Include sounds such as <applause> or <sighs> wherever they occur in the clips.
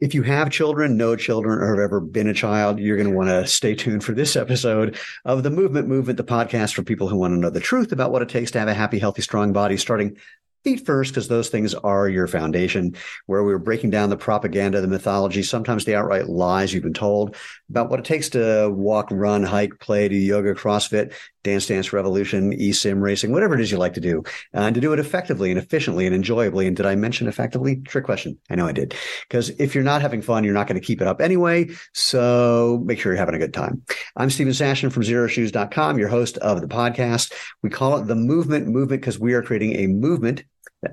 if you have children, no children, or have ever been a child, you're going to want to stay tuned for this episode of the Movement Movement, the podcast for people who want to know the truth about what it takes to have a happy, healthy, strong body, starting feet first because those things are your foundation where we are breaking down the propaganda the mythology sometimes the outright lies you've been told about what it takes to walk run hike play do yoga crossfit dance dance revolution esim racing whatever it is you like to do uh, and to do it effectively and efficiently and enjoyably. And did i mention effectively? Trick question. I know i did. Because if you're not having fun you're not going to keep it up anyway. So make sure you're having a good time. I'm steven sashen from xeroshoes.com your host of the podcast. We call it the movement movement because we are creating a movement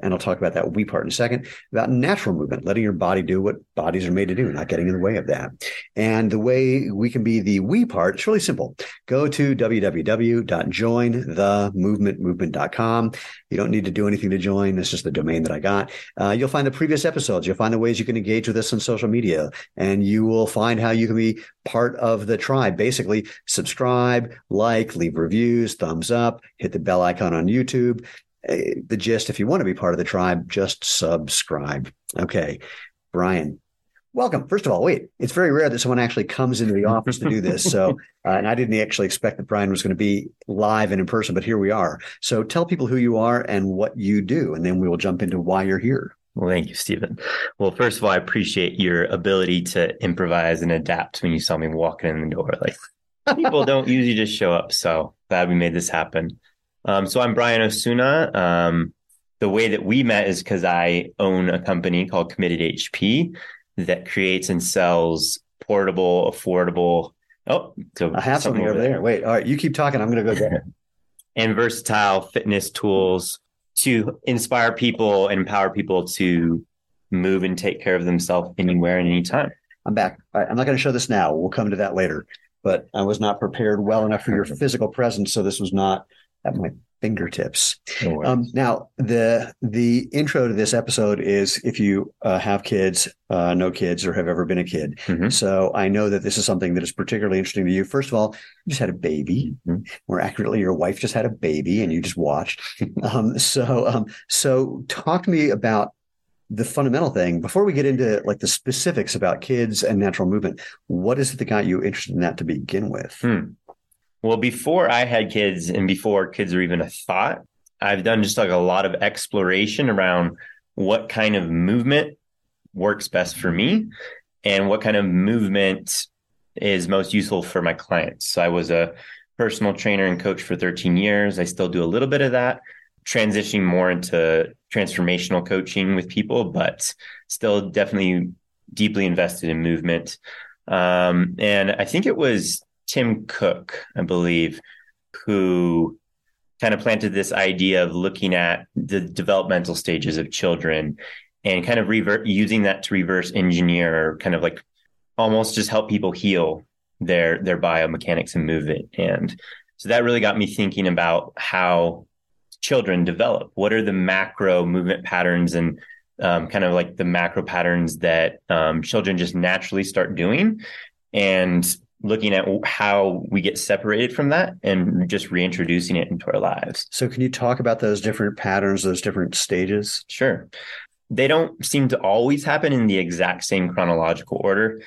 and I'll talk about that we part in a second, about natural movement, letting your body do what bodies are made to do, not getting in the way of that. And the way we can be the we part, it's really simple. Go to www.jointhemovementmovement.com. You don't need to do anything to join. It's just the domain that I got. Uh, you'll find the previous episodes. You'll find the ways you can engage with us on social media, and you will find how you can be part of the tribe. Basically, subscribe, like, leave reviews, thumbs up, hit the bell icon on YouTube the gist if you want to be part of the tribe just subscribe okay bryan welcome first of all wait it's very rare that someone actually comes into the office to do this so <laughs> uh, and i didn't actually expect that bryan was going to be live and in person but here we are so tell people who you are and what you do and then we will jump into why you're here well, thank you, Steven. Well, first of all, I appreciate your ability to improvise and adapt when you saw me walking in the door. Like people don't usually just show up. So glad we made this happen. Um, so I'm Bryan Osuna. Um, the way that we met is because I own a company called Committed HP that creates and sells portable, affordable. Oh, so I have something, over there. there. Wait, all right, you keep talking. I'm going to go get <laughs> and versatile fitness tools to inspire people and empower people to move and take care of themselves anywhere and anytime. I'm back. I'm not going to show this now. We'll come to that later. But I was not prepared well enough for your <laughs> physical presence, so this was not at my fingertips. No um, now, the the intro to this episode is if you uh, have kids, uh, no kids, or have ever been a kid. Mm-hmm. So I know that this is something that is particularly interesting to you. First of all, you just had a baby. Mm-hmm. More accurately, your wife just had a baby, and you just watched. <laughs> um, so, um, so talk to me about the fundamental thing before we get into like the specifics about kids and natural movement. What is it that got you interested in that to begin with? Hmm. Well, before I had kids and before kids were even a thought, I've done just like a lot of exploration around what kind of movement works best for me and what kind of movement is most useful for my clients. So I was a personal trainer and coach for 13 years. I still do a little bit of that, transitioning more into transformational coaching with people, but still definitely deeply invested in movement. Um, and I think it was Gray Cook, I believe, who kind of planted this idea of looking at the developmental stages of children and kind of revert using that to reverse engineer kind of like almost just help people heal their their biomechanics and movement and so that really got me thinking about how children develop. What are the macro movement patterns and um, kind of like the macro patterns that um, children just naturally start doing? And looking at how we get separated from that and just reintroducing it into our lives. So, can you talk about those different patterns, those different stages? Sure. They don't seem to always happen in the exact same chronological order,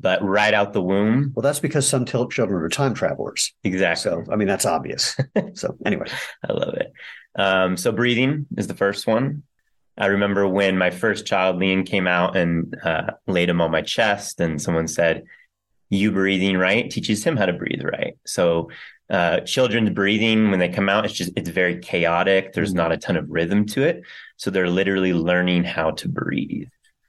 but right out the womb. Well, that's because some tilt children are time travelers. Exactly. So, I mean, that's obvious. <laughs> so, anyway. I love it. Um, so, breathing is the first one. I remember when my first child, Lean, came out and uh, laid him on my chest, and someone said, you breathing right teaches him how to breathe right. So uh, children's breathing when they come out, it's just it's very chaotic. There's not a ton of rhythm to it. So they're literally learning how to breathe.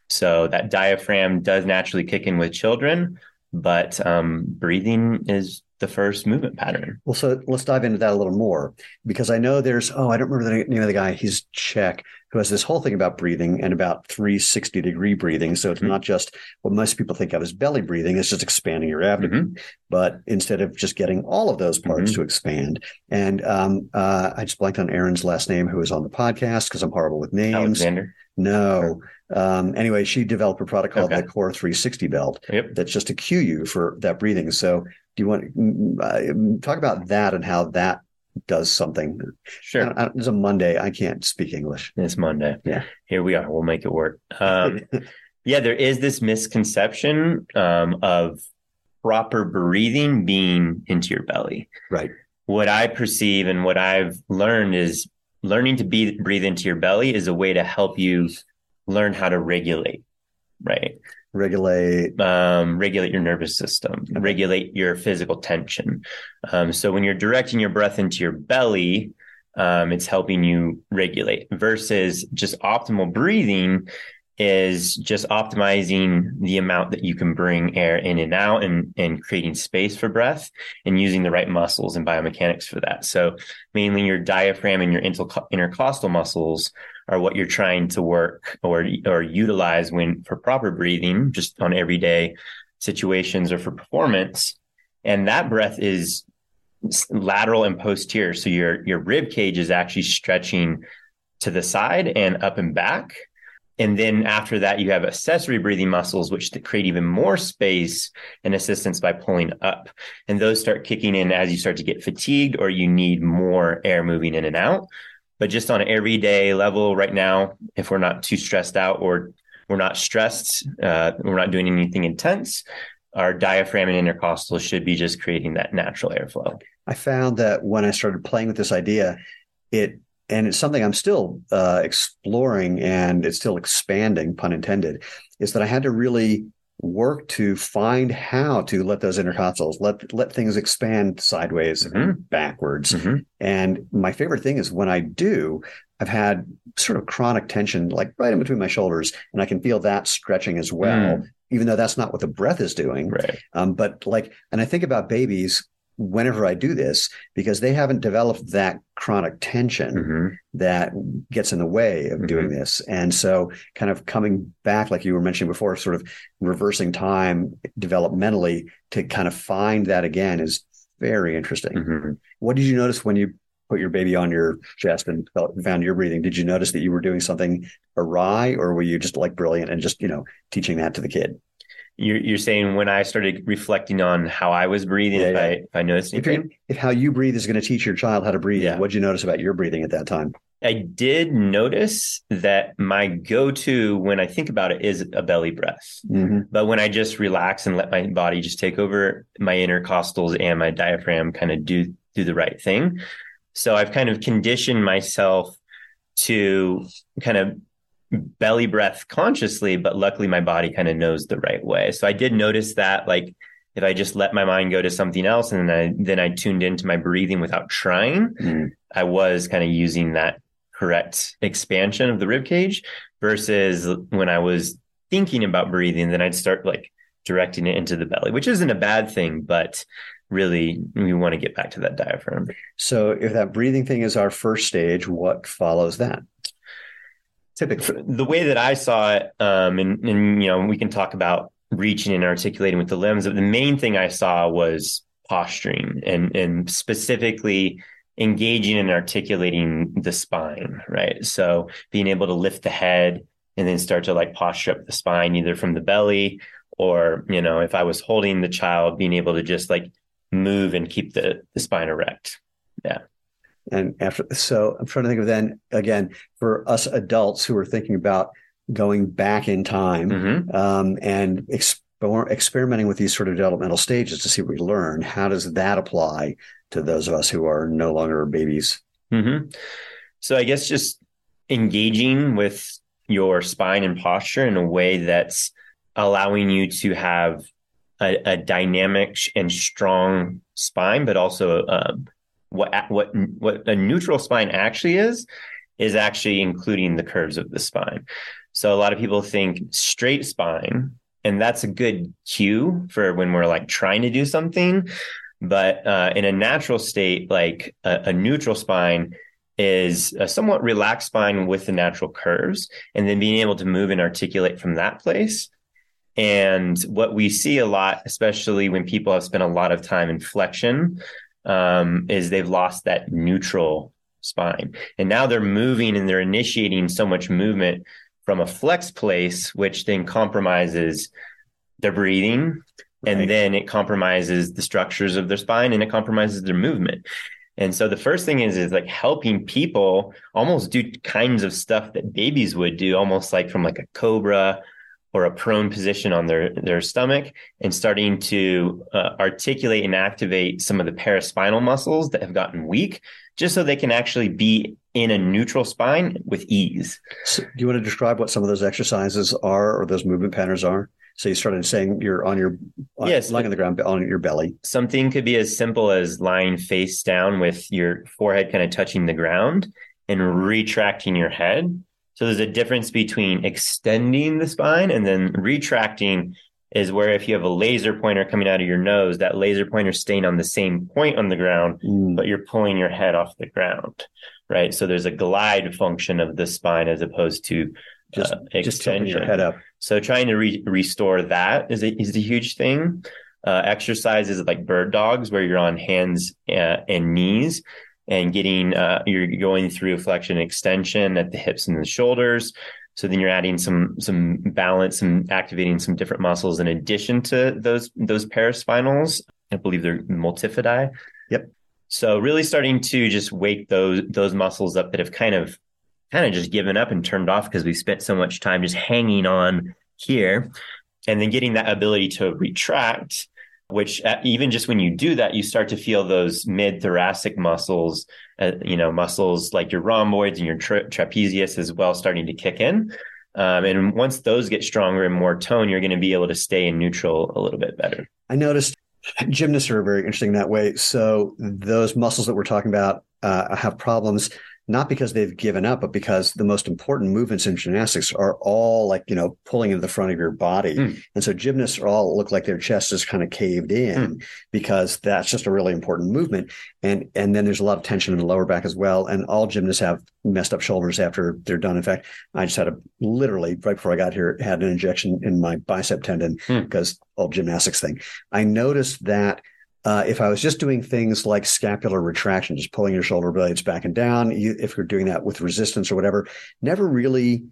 So that diaphragm does naturally kick in with children, but um, breathing is the first movement pattern. Well, so let's dive into that a little more because I know there's, oh, I don't remember the name of the guy. He's Czech who has this whole thing about breathing and about 360 degree breathing. So it's mm-hmm. not just what most people think of as belly breathing, it's just expanding your abdomen. Mm-hmm. But instead of just getting all of those parts mm-hmm. to expand. And um, uh, I just blanked on Aaron's last name, who was on the podcast because I'm horrible with names. Alexander. No. Um, anyway, she developed a product called okay. the Core 360 belt yep. that's just to cue you for that breathing. So, do you want to mm, uh, talk about that and how that does something. Sure. I I, it's a Monday. I can't speak English. It's Monday. Yeah. Here we are. We'll make it work. Um, <laughs> Yeah, there is this misconception um, of proper breathing being into your belly. Right. What I perceive and what I've learned is learning to be, breathe into your belly is a way to help you learn how to regulate, right? Regulate. Um, regulate your nervous system, okay. regulate your physical tension. Um, so when you're directing your breath into your belly, um, it's helping you regulate versus just optimal breathing is just optimizing the amount that you can bring air in and out and, and creating space for breath and using the right muscles and biomechanics for that. So mainly your diaphragm and your intercostal muscles are what you're trying to work or, or utilize when for proper breathing, just on everyday situations or for performance. And that breath is lateral and posterior. So your, your rib cage is actually stretching to the side and up and back and then after that, you have accessory breathing muscles, which create even more space and assistance by pulling up. And those start kicking in as you start to get fatigued or you need more air moving in and out. But just on an everyday level right now, if we're not too stressed out or we're not stressed, uh, we're not doing anything intense, our diaphragm and intercostal should be just creating that natural airflow. I found that when I started playing with this idea, it and it's something I'm still uh, exploring and it's still expanding, pun intended, is that I had to really work to find how to let those intercostals let let things expand sideways mm-hmm. and backwards. Mm-hmm. And my favorite thing is when I do, I've had sort of chronic tension like right in between my shoulders, and I can feel that stretching as well. Mm. Even though that's not what the breath is doing, right? Um, but like, and I think about babies whenever I do this because they haven't developed that chronic tension mm-hmm. that gets in the way of mm-hmm. doing this. And so, kind of coming back, like you were mentioning before, sort of reversing time developmentally to kind of find that again is very interesting. Mm-hmm. What did you notice when you put your baby on your chest and found your breathing? Did you notice that you were doing something awry, or were you just like brilliant and just you know teaching that to the kid? You're, you're saying when I started reflecting on how I was breathing, yeah, if, yeah. I, if I noticed anything? If, if, how you breathe is going to teach your child how to breathe, yeah. what did you notice about your breathing at that time? I did notice that my go to when I think about it is a belly breath. Mm-hmm. But when I just relax and let my body just take over, my intercostals and my diaphragm kind of do do the right thing. So I've kind of conditioned myself to kind of belly breath consciously, but luckily my body kind of knows the right way. So I did notice that like if I just let my mind go to something else and then I then I tuned into my breathing without trying, mm. I was kind of using that correct expansion of the rib cage versus when I was thinking about breathing, then I'd start like directing it into the belly, which isn't a bad thing, but really we want to get back to that diaphragm. So if that breathing thing is our first stage, what follows that? Typically the way that I saw it, um, and, and you know, we can talk about reaching and articulating with the limbs. but The main thing I saw was posturing and and specifically engaging and articulating the spine, right? So being able to lift the head and then start to like posture up the spine, either from the belly or, you know, if I was holding the child, being able to just like move and keep the, the spine erect. Yeah. And after, so I'm trying to think of then again for us adults who are thinking about going back in time mm-hmm. um, and explore, experimenting with these sort of developmental stages to see what we learn. How does that apply to those of us who are no longer babies? Mm-hmm. So I guess just engaging with your spine and posture in a way that's allowing you to have a, a dynamic and strong spine, but also um, what what what a neutral spine actually is is actually including the curves of the spine. So a lot of people think straight spine, and that's a good cue for when we're like trying to do something. But uh, in a natural state, like a, a neutral spine is a somewhat relaxed spine with the natural curves, and then being able to move and articulate from that place. And what we see a lot, especially when people have spent a lot of time in flexion, um, is they've lost that neutral spine. And now they're moving and they're initiating so much movement from a flex place, which then compromises their breathing. Right. And then it compromises the structures of their spine and it compromises their movement. And so the first thing is is like helping people almost do kinds of stuff that babies would do, almost like from like a cobra or a prone position on their, their stomach and starting to uh, articulate and activate some of the paraspinal muscles that have gotten weak, just so they can actually be in a neutral spine with ease. So do you want to describe what some of those exercises are or those movement patterns are? So you started saying you're on your on, Yes. lying on the ground on your belly. Something could be as simple as lying face down with your forehead kind of touching the ground and retracting your head. So there's a difference between extending the spine and then retracting is where if you have a laser pointer coming out of your nose, that laser pointer staying on the same point on the ground, Mm. but you're pulling your head off the ground. Right. So there's a glide function of the spine as opposed to Just uh, just tilting your head up. So trying to re- restore that is a, is a huge thing. Uh, exercises like bird dogs, where you're on hands uh, and knees and getting uh, you're going through flexion extension at the hips and the shoulders. So then you're adding some some balance and activating some different muscles in addition to those those paraspinals. I believe they're multifidi. Yep. So really starting to just wake those those muscles up that have kind of kind of just given up and turned off because we spent so much time just hanging on here and then getting that ability to retract which uh, even just when you do that you start to feel those mid thoracic muscles uh, you know muscles like your rhomboids and your tra- trapezius as well starting to kick in. Um, and once those get stronger and more tone you're going to be able to stay in neutral a little bit better. I noticed gymnasts are very interesting that way. So those muscles that we're talking about uh, have problems not because they've given up, but because the most important movements in gymnastics are all like you know pulling into the front of your body, Mm. and so gymnasts are all look like their chest is kind of caved in because that's just a really important movement, and and then there's a lot of tension in the lower back as well, and all gymnasts have messed up shoulders after they're done. In fact, I just had a literally right before I got here had an injection in my bicep tendon Hmm. because old gymnastics thing. I noticed that uh, if I was just doing things like scapular retraction, just pulling your shoulder blades back and down, you, if you're doing that with resistance or whatever, never really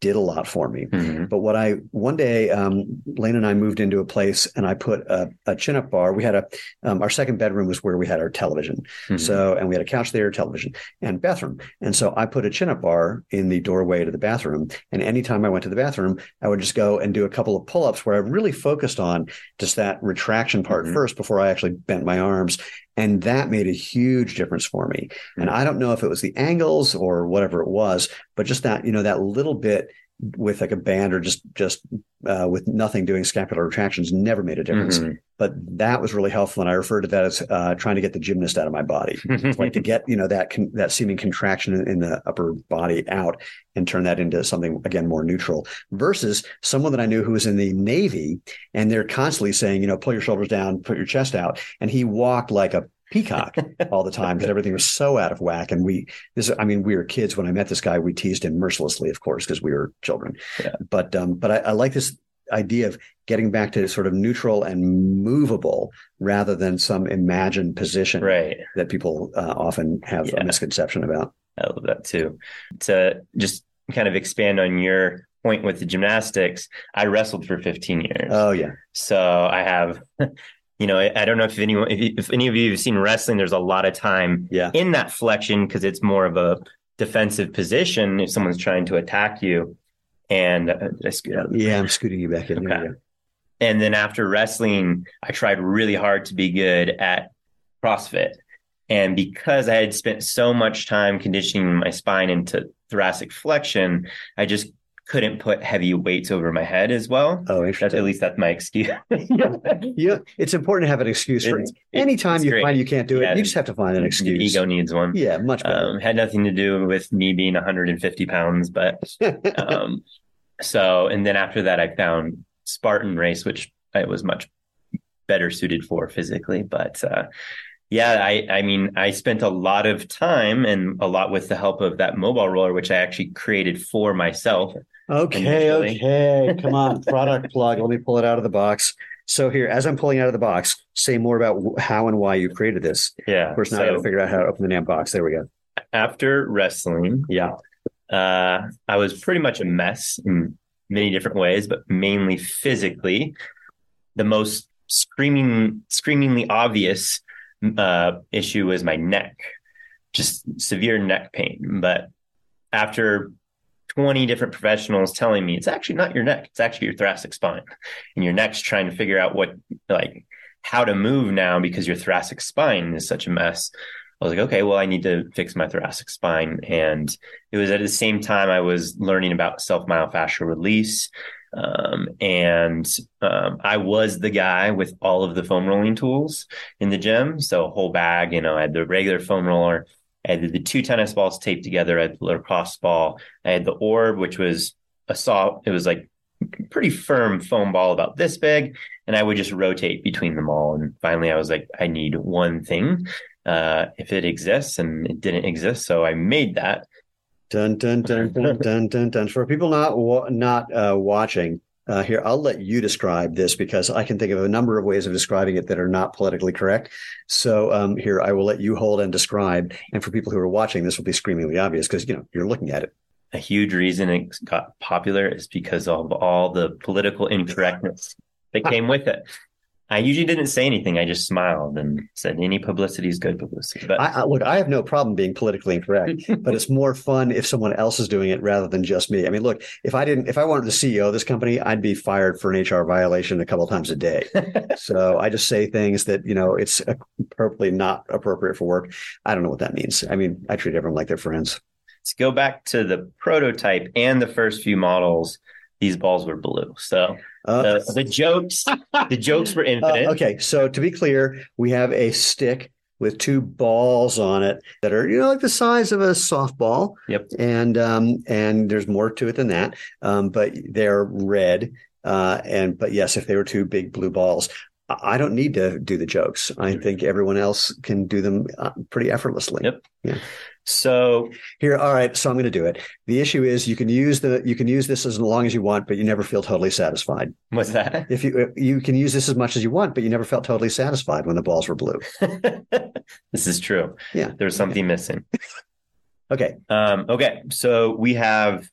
did a lot for me. Mhm. But what I one day, um, Lane and I moved into a place, and I put a, a chin up bar. We had a um, our second bedroom was where we had our television. Mhm. So, and we had a couch there, television, and bathroom. And so I put a chin up bar in the doorway to the bathroom. And anytime I went to the bathroom, I would just go and do a couple of pull ups where I really focused on just that retraction part Mhm. first before I actually bent my arms. And that made a huge difference for me. And I don't know if it was the angles or whatever it was, but just that, you know, that little bit with like a band or just, just, uh, with nothing doing scapular retractions never made a difference. Mhm. But that was really helpful. And I refer to that as, uh, trying to get the gymnast out of my body <laughs> like to get you know that con- that seeming contraction in, in the upper body out and turn that into something again more neutral versus someone that I knew who was in the Navy and they're constantly saying you know pull your shoulders down put your chest out and he walked like a peacock all the time because everything was so out of whack and we this I mean we were kids when I met this guy we teased him mercilessly of course because we were children Yeah. but um but I, I like this idea of getting back to sort of neutral and movable rather than some imagined position right that people uh, often have Yeah. a misconception about. I love that too. To just kind of expand on your point with the gymnastics, I wrestled for 15 years. Oh yeah, so I have, you know, I I don't know if anyone, if, if any of you have seen wrestling, there's a lot of time yeah, in that flexion because it's more of a defensive position if someone's trying to attack you. And uh, I scoot out the yeah. I'm scooting you back in. Okay. go. and then after wrestling, I tried really hard to be good at CrossFit. And because I had spent so much time conditioning my spine into thoracic flexion, I just couldn't put heavy weights over my head as well. Oh, That's, at least that's my excuse. <laughs> yeah, it's important to have an excuse for It's- anytime it's you great. find you can't do it. Yeah. You just have to find an excuse. ego needs one. Yeah, much better. Um, had nothing to do with me being 150 pounds, but <laughs> um, so and then after that, I found Spartan race, which I was much better suited for physically. But uh, yeah, I I mean, I spent a lot of time and a lot with the help of that mobile roller, which I actually created for myself. Okay, initially. okay. <laughs> Come on, product plug. Let me pull it out of the box. So here, as I'm pulling it out of the box, say more about how and why you created this. Yeah. Of course, now I got to figure out how to open the damn box. There we go. after wrestling, Yeah. uh, I was pretty much a mess in many different ways, but mainly physically. The most screaming, screamingly obvious uh, issue was my neck, just severe neck pain. But after 20 different professionals telling me it's actually not your neck, it's actually your thoracic spine. And your neck's trying to figure out what, like, how to move now because your thoracic spine is such a mess. I was like, okay, well, I need to fix my thoracic spine. And it was at the same time I was learning about self myofascial release. Um, and um, I was the guy with all of the foam rolling tools in the gym. So a whole bag, you know, I had the regular foam roller, I had the two tennis balls taped together, I had the lacrosse ball, I had the orb, which was a saw, it was like pretty firm foam ball about this big. And I would just rotate between them all. And finally I was like, I need one thing. Uh, if it exists and it didn't exist. So I made that Dun dun dun dun dun dun dun. For people not not uh, watching uh, here, I'll let you describe this because I can think of a number of ways of describing it that are not politically correct. So um, here, I will let you hold and describe. And for people who are watching, this will be screamingly obvious because you know you're looking at it. A huge reason it got popular is because of all the political incorrectness that came with it. I usually didn't say anything. I just smiled and said, "Any publicity is good publicity." But I, I, look, I have no problem being politically incorrect, <laughs> but it's more fun if someone else is doing it rather than just me. I mean, look, if I didn't, if I wanted the CEO of this company, I'd be fired for an HR violation a couple of times a day. <laughs> so I just say things that you know it's appropriately not appropriate for work. I don't know what that means. I mean, I treat everyone like they're friends. Let's go back to the prototype and the first few models these balls were blue. So uh, the, the, jokes, the jokes were <laughs> infinite. Uh, okay, so to be clear, we have a stick with two balls on it that are you know like the size of a softball. Yep. And um and there's more to it than that. Um, but they're red. Uh, and but yes, if they were two big blue balls, I don't need to do the jokes. I think everyone else can do them uh, pretty effortlessly. Yep. Yeah. So here, all right. So I'm going to do it. The issue is you can use the you can use this as long as you want, but you never feel totally satisfied. What's that? If you you can use this as much as you want, but you never felt totally satisfied when the balls were blue. <laughs> this is true. Yeah, there's something missing. <laughs> okay. Um, okay. So we have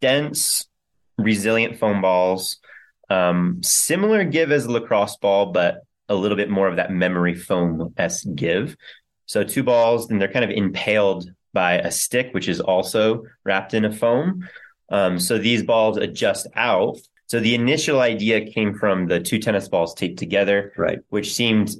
dense, resilient foam balls. Um, similar give as lacrosse ball, but a little bit more of that memory foam s give. So two balls, and they're kind of impaled by a stick, which is also wrapped in a foam. Um, so these balls adjust out. So the initial idea came from the two tennis balls taped together, right? Which seemed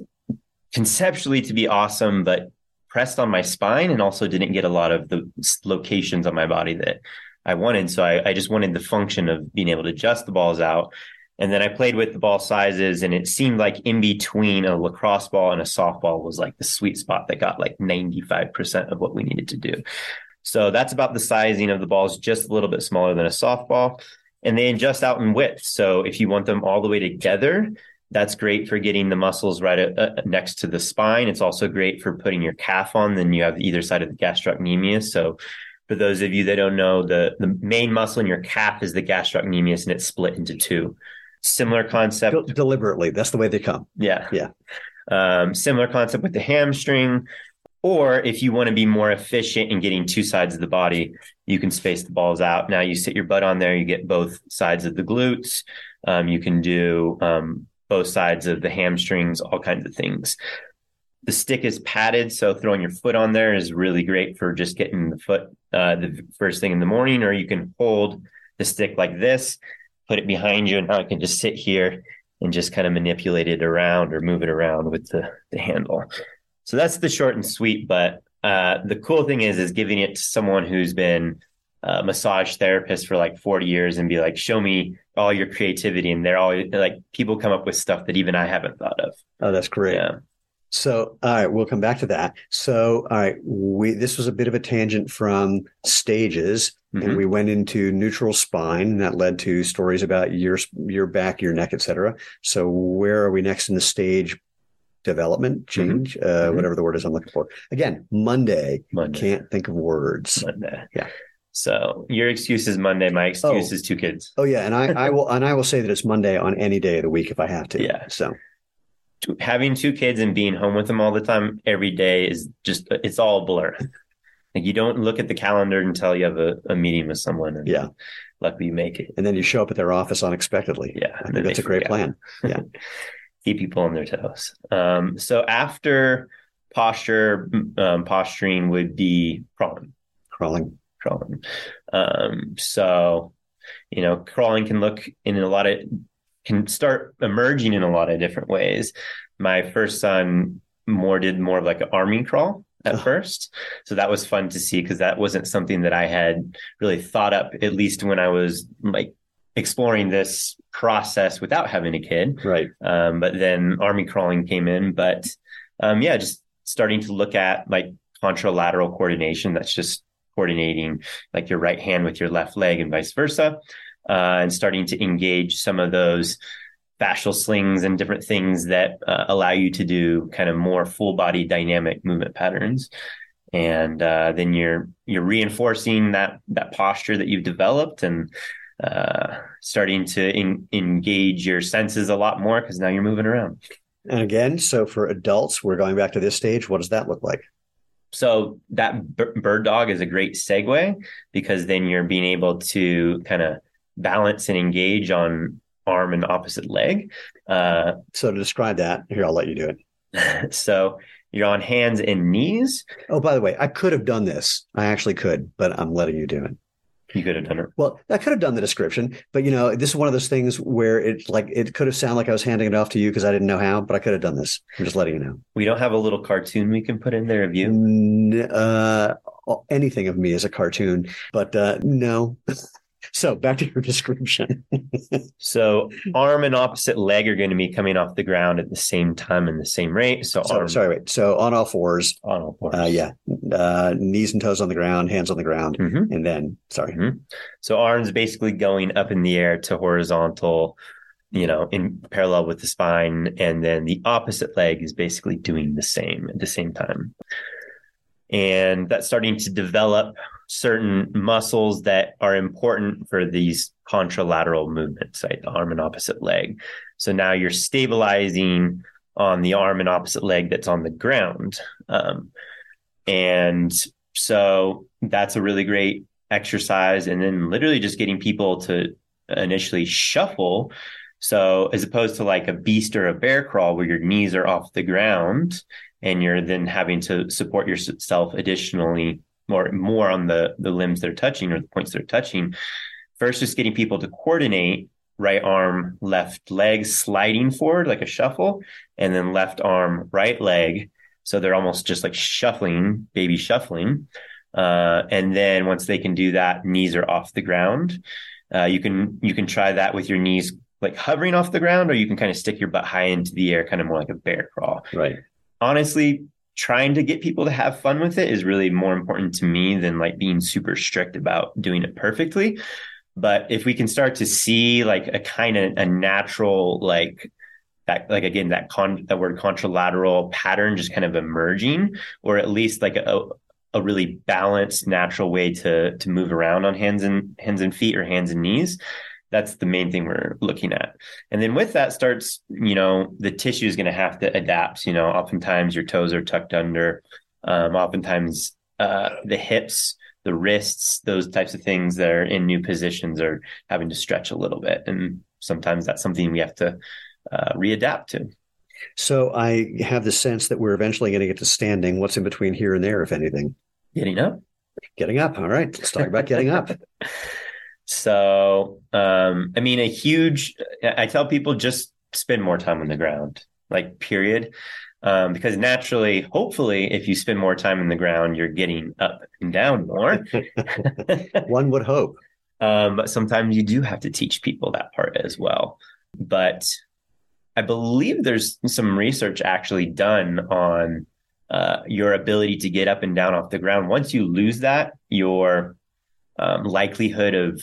conceptually to be awesome, but pressed on my spine and also didn't get a lot of the locations on my body that I wanted. So I, I just wanted the function of being able to adjust the balls out and then I played with the ball sizes, and it seemed like in between a lacrosse ball and a softball was like the sweet spot that got like 95% of what we needed to do. So that's about the sizing of the balls, just a little bit smaller than a softball. And they adjust out in width. So if you want them all the way together, that's great for getting the muscles right at, uh, next to the spine. It's also great for putting your calf on. Then you have either side of the gastrocnemius. So for those of you that don't know, the, the main muscle in your calf is the gastrocnemius and it's split into two. Similar concept. D- deliberately. That's the way they come. Yeah. Yeah. Um, similar concept with the hamstring. Or if you want to be more efficient in getting two sides of the body, you can space the balls out. Now you sit your butt on there, you get both sides of the glutes. Um, you can do um, both sides of the hamstrings, all kinds of things. The stick is padded, so throwing your foot on there is really great for just getting the foot uh, the first thing in the morning. Or you can hold the stick like this put it behind you, and now I can just sit here and just kind of manipulate it around or move it around with the, the handle. So that's the short and sweet. But uh, the cool thing is, is giving it to someone who's been a massage therapist for like 40 years and be like, show me all your creativity. And they're all like, people come up with stuff that even I haven't thought of. Oh, that's great. Yeah. So, all right, we'll come back to that. So, all right, we this was a bit of a tangent from stages, mm-hmm. and we went into neutral spine, and that led to stories about your your back, your neck, etc. So, where are we next in the stage development mm-hmm. change? Mm-hmm. Uh, mm-hmm. Whatever the word is I'm looking for. Again, Monday. Monday. Can't think of words. Monday. Yeah. So your excuse is Monday. My excuse oh. is two kids. Oh yeah, and I, I will and I will say that it's Monday on any day of the week if I have to. <laughs> Yeah. So having two kids and being home with them all the time every day is just it's all blur. Like you don't look at the calendar until you have a, a meeting with someone. And yeah. Luckily you make it. And then you show up at their office unexpectedly. Yeah. I think that's a great plan. Yeah. <laughs> Keep people on their toes. Um, so after posture, um, posturing would be crawling. Crawling. crawling. Um, so, you know, crawling can look in a lot of can start emerging in a lot of different ways. My first son more did more of like an army crawl at first. So that was fun to see because that wasn't something that I had really thought up, at least when I was like exploring this process without having a kid. Right. Um, but then army crawling came in. But um, yeah, just starting to look at like contralateral coordination. That's just coordinating like your right hand with your left leg and vice versa. Uh, and starting to engage some of those fascial slings and different things that uh, allow you to do kind of more full body dynamic movement patterns. And uh, then you're you're reinforcing that that posture that you've developed and uh, starting to in, engage your senses a lot more because now you're moving around. And again so for adults we're going back to this stage what does that look like? So that b- bird dog is a great segue because then you're being able to kind of balance and engage on arm and opposite leg. Uh, so to describe that, here I'll let you do it. <laughs> so you're on hands and knees. Oh, by the way, I could have done this. I actually could, but I'm letting you do it. You could have done it. Well, I could have done the description, but you know, this is one of those things where it like it could have sounded like I was handing it off to you because I didn't know how, but I could have done this. I'm just letting you know. We don't have a little cartoon we can put in there of you. Uh, anything of me is a cartoon, but uh, no. <laughs> So back to your description. <laughs> so arm and opposite leg are going to be coming off the ground at the same time and the same rate. So, so arm, sorry, wait. So on all fours. On all fours. Uh, yeah. Uh, knees and toes on the ground, hands on the ground, mm-hmm. and then sorry. Mm-hmm. So arms basically going up in the air to horizontal. You know, in parallel with the spine, and then the opposite leg is basically doing the same at the same time and that's starting to develop certain muscles that are important for these contralateral movements, right? The arm and opposite leg. So now you're stabilizing on the arm and opposite leg that's on the ground. Um, and so that's a really great exercise. And then literally just getting people to initially shuffle. So as opposed to like a beast or a bear crawl where your knees are off the ground and you're then having to support yourself additionally more more on the the limbs they're touching or the points they're touching. First, just getting people to coordinate right arm, left leg sliding forward like a shuffle, and then left arm, right leg. So they're almost just like shuffling, baby shuffling. Uh, and then once they can do that, knees are off the ground. Uh, you can you can try that with your knees like hovering off the ground, or you can kind of stick your butt high into the air, kind of more like a bear crawl. Right. Honestly, trying to get people to have fun with it is really more important to me than like being super strict about doing it perfectly. But if we can start to see like a kind of a natural like that like again that con that word contralateral pattern just kind of emerging, or at least like a a really balanced natural way to to move around on hands and hands and feet or hands and knees that's the main thing we're looking at. And then with that starts, you know, the tissue is going to have to adapt. You know, oftentimes your toes are tucked under. Um, oftentimes uh, the hips, the wrists, those types of things that are in new positions are having to stretch a little bit. And sometimes that's something we have to uh, readapt to. So I have the sense that we're eventually going to get to standing. What's in between here and there, if anything? Getting up. Getting up. All right. Let's talk about getting up. <laughs> So, um, I mean, a huge, I tell people just spend more time on the ground, like, period. Um, because naturally, hopefully, if you spend more time in the ground, you're getting up and down more. <laughs> One would hope. <laughs> Um, but sometimes you do have to teach people that part as well. But I believe there's some research actually done on uh, your ability to get up and down off the ground. Once you lose that, your um, likelihood of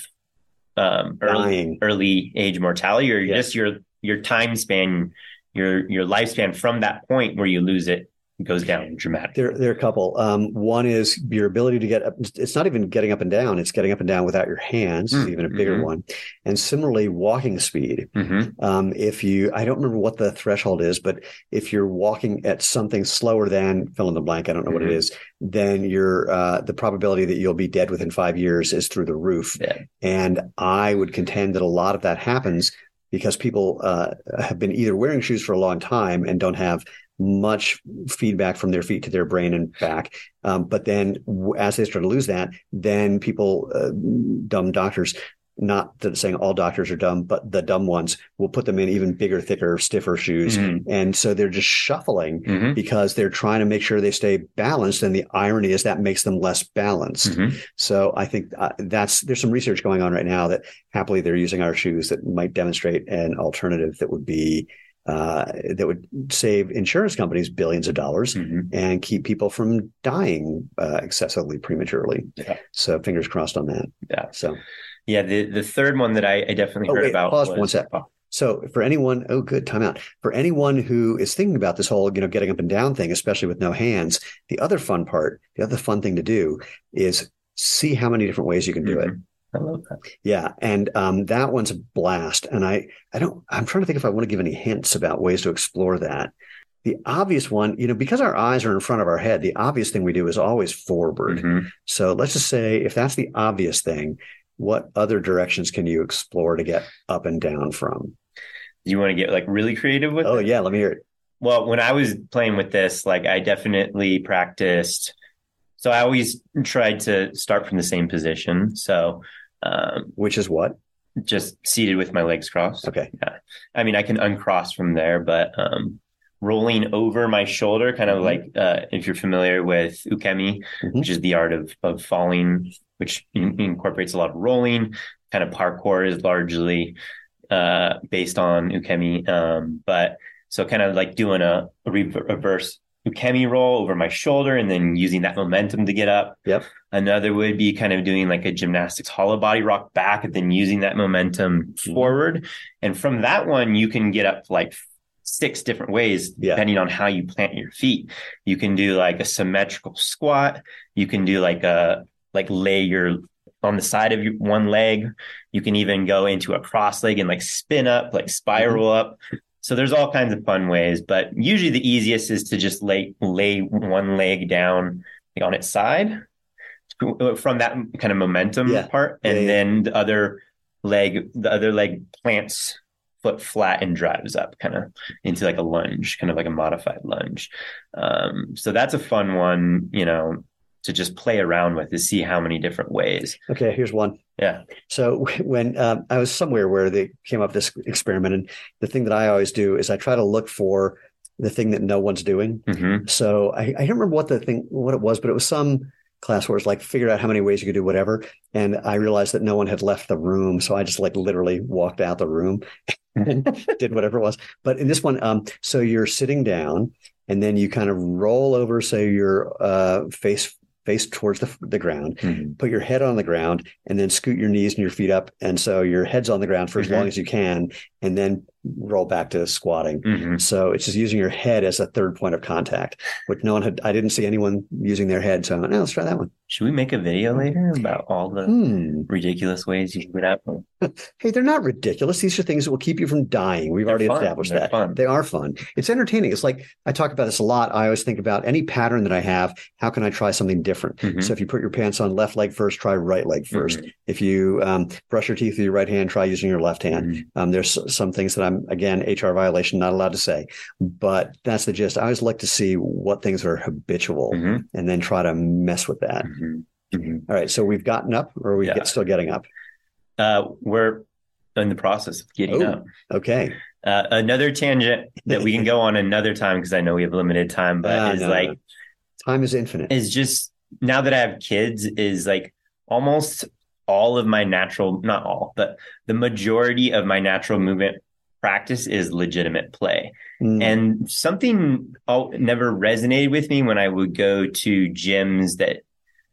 um, early early age mortality, or yes. just your your time span, your your lifespan from that point where you lose it goes down dramatically. There, there are a couple. Um, one is your ability to get up. It's not even getting up and down. It's getting up and down without your hands. Mm, even a bigger mm-hmm. one. And similarly, walking speed. Mm-hmm. Um, if you, I don't remember what the threshold is, but if you're walking at something slower than fill in the blank, I don't know mm-hmm. what it is, mm-hmm. is, then your uh, the probability that you'll be dead within five years is through the roof. Yeah. And I would contend that a lot of that happens because people uh, have been either wearing shoes for a long time and don't have much feedback from their feet to their brain and back. Um, but then as they start to lose that, then people, uh, dumb doctors, not that saying all doctors are dumb, but the dumb ones will put them in even bigger, thicker, stiffer shoes. Mhm. And so they're just shuffling Mhm. because they're trying to make sure they stay balanced. And the irony is that makes them less balanced. Mhm. So I think uh, that's there's some research going on right now that happily they're using our shoes that might demonstrate an alternative that would be uh, that would save insurance companies billions of dollars Mhm. and keep people from dying uh, excessively prematurely. Yeah. So fingers crossed on that. Yeah. So Yeah. The the third one that I, I definitely Oh, heard wait, about pause was one sec. so for anyone, oh good, time out. For anyone who is thinking about this whole you know getting up and down thing, especially with no hands, the other fun part, the other fun thing to do is see how many different ways you can do it. I love that. Yeah, and um, that one's a blast. And I, I don't. I'm trying to think if I want to give any hints about ways to explore that. The obvious one, you know, because our eyes are in front of our head, the obvious thing we do is always forward. Mhm. So let's just say if that's the obvious thing, what other directions can you explore to get up and down from? Do you want to get like really creative with Oh it? yeah, let me hear it. Well, when I was playing with this, like I definitely practiced. So I always tried to start from the same position. So um, Which is what? just seated with my legs crossed. Okay. Yeah. I mean, I can uncross from there, but um, rolling over my shoulder, kind of Mhm. like uh, if you're familiar with ukemi, Mhm. which is the art of of falling, which in- incorporates a lot of rolling. Kind of parkour is largely uh, based on ukemi, um, but so kind of like doing a, a re- reverse ukemi roll over my shoulder and then using that momentum to get up. Yep. Another would be kind of doing like a gymnastics hollow body rock back and then using that momentum Mhm. forward. And from that one, you can get up like six different ways Yeah. depending on how you plant your feet. You can do like a symmetrical squat. You can do like a like lay your on the side of your one leg. You can even go into a cross leg and like spin up, like spiral up. So there's all kinds of fun ways, but usually the easiest is to just lay lay one leg down on its side from that kind of momentum Yeah. part, and Yeah, yeah. then the other leg, the other leg plants foot flat and drives up kind of into like a lunge, kind of like a modified lunge. Um, so that's a fun one, you know, to just play around with to see how many different ways. Okay, here's one. Yeah. So <laughs> when um, I was somewhere where they came up this experiment, and the thing that I always do is I try to look for the thing that no one's doing. hmm So I, I don't remember what the thing, what it was, but it was some class where it's like figure out how many ways you could do whatever. And I realized that no one had left the room, so I just like literally walked out the room <laughs> and <laughs> did whatever it was. But in this one, um, so you're sitting down, and then you kind of roll over, so you're uh, face face towards the the ground. hmm Put your head on the ground, and then scoot your knees and your feet up, and so your head's on the ground for as Mhm. long as you can, and then roll back to squatting. hmm So it's just using your head as a third point of contact, which no one had. I didn't see anyone using their head, so I went, "No, let's try that one." Should we make a video later about all the Hmm. ridiculous ways you can get up? <laughs> Hey, they're not ridiculous. These are things that will keep you from dying. We've They're already fun. established They're that. fun. They are fun. It's entertaining. It's like I talk about this a lot. I always think about any pattern that I have. How can I try something different? Mhm. So if you put your pants on left leg first, try right leg 1st Mhm. If you um, brush your teeth with your right hand, try using your left hand. Mhm. Um, there's some things that I'm again HR violation, not allowed to say, but that's the gist. I always like to see what things are habitual Mhm. and then try to mess with that. Mhm. Mhm. All right, so we've gotten up, or are we Yeah. get, still getting up? Uh, we're in the process of getting Oh. up. Okay, Uh, another tangent that we can go on another time because I know we have limited time, but Ah, is no, like no. time is infinite. is just now that I have kids is like almost all of my natural not all but the majority of my natural movement practice is legitimate play Mm, and something never resonated with me when I would go to gyms that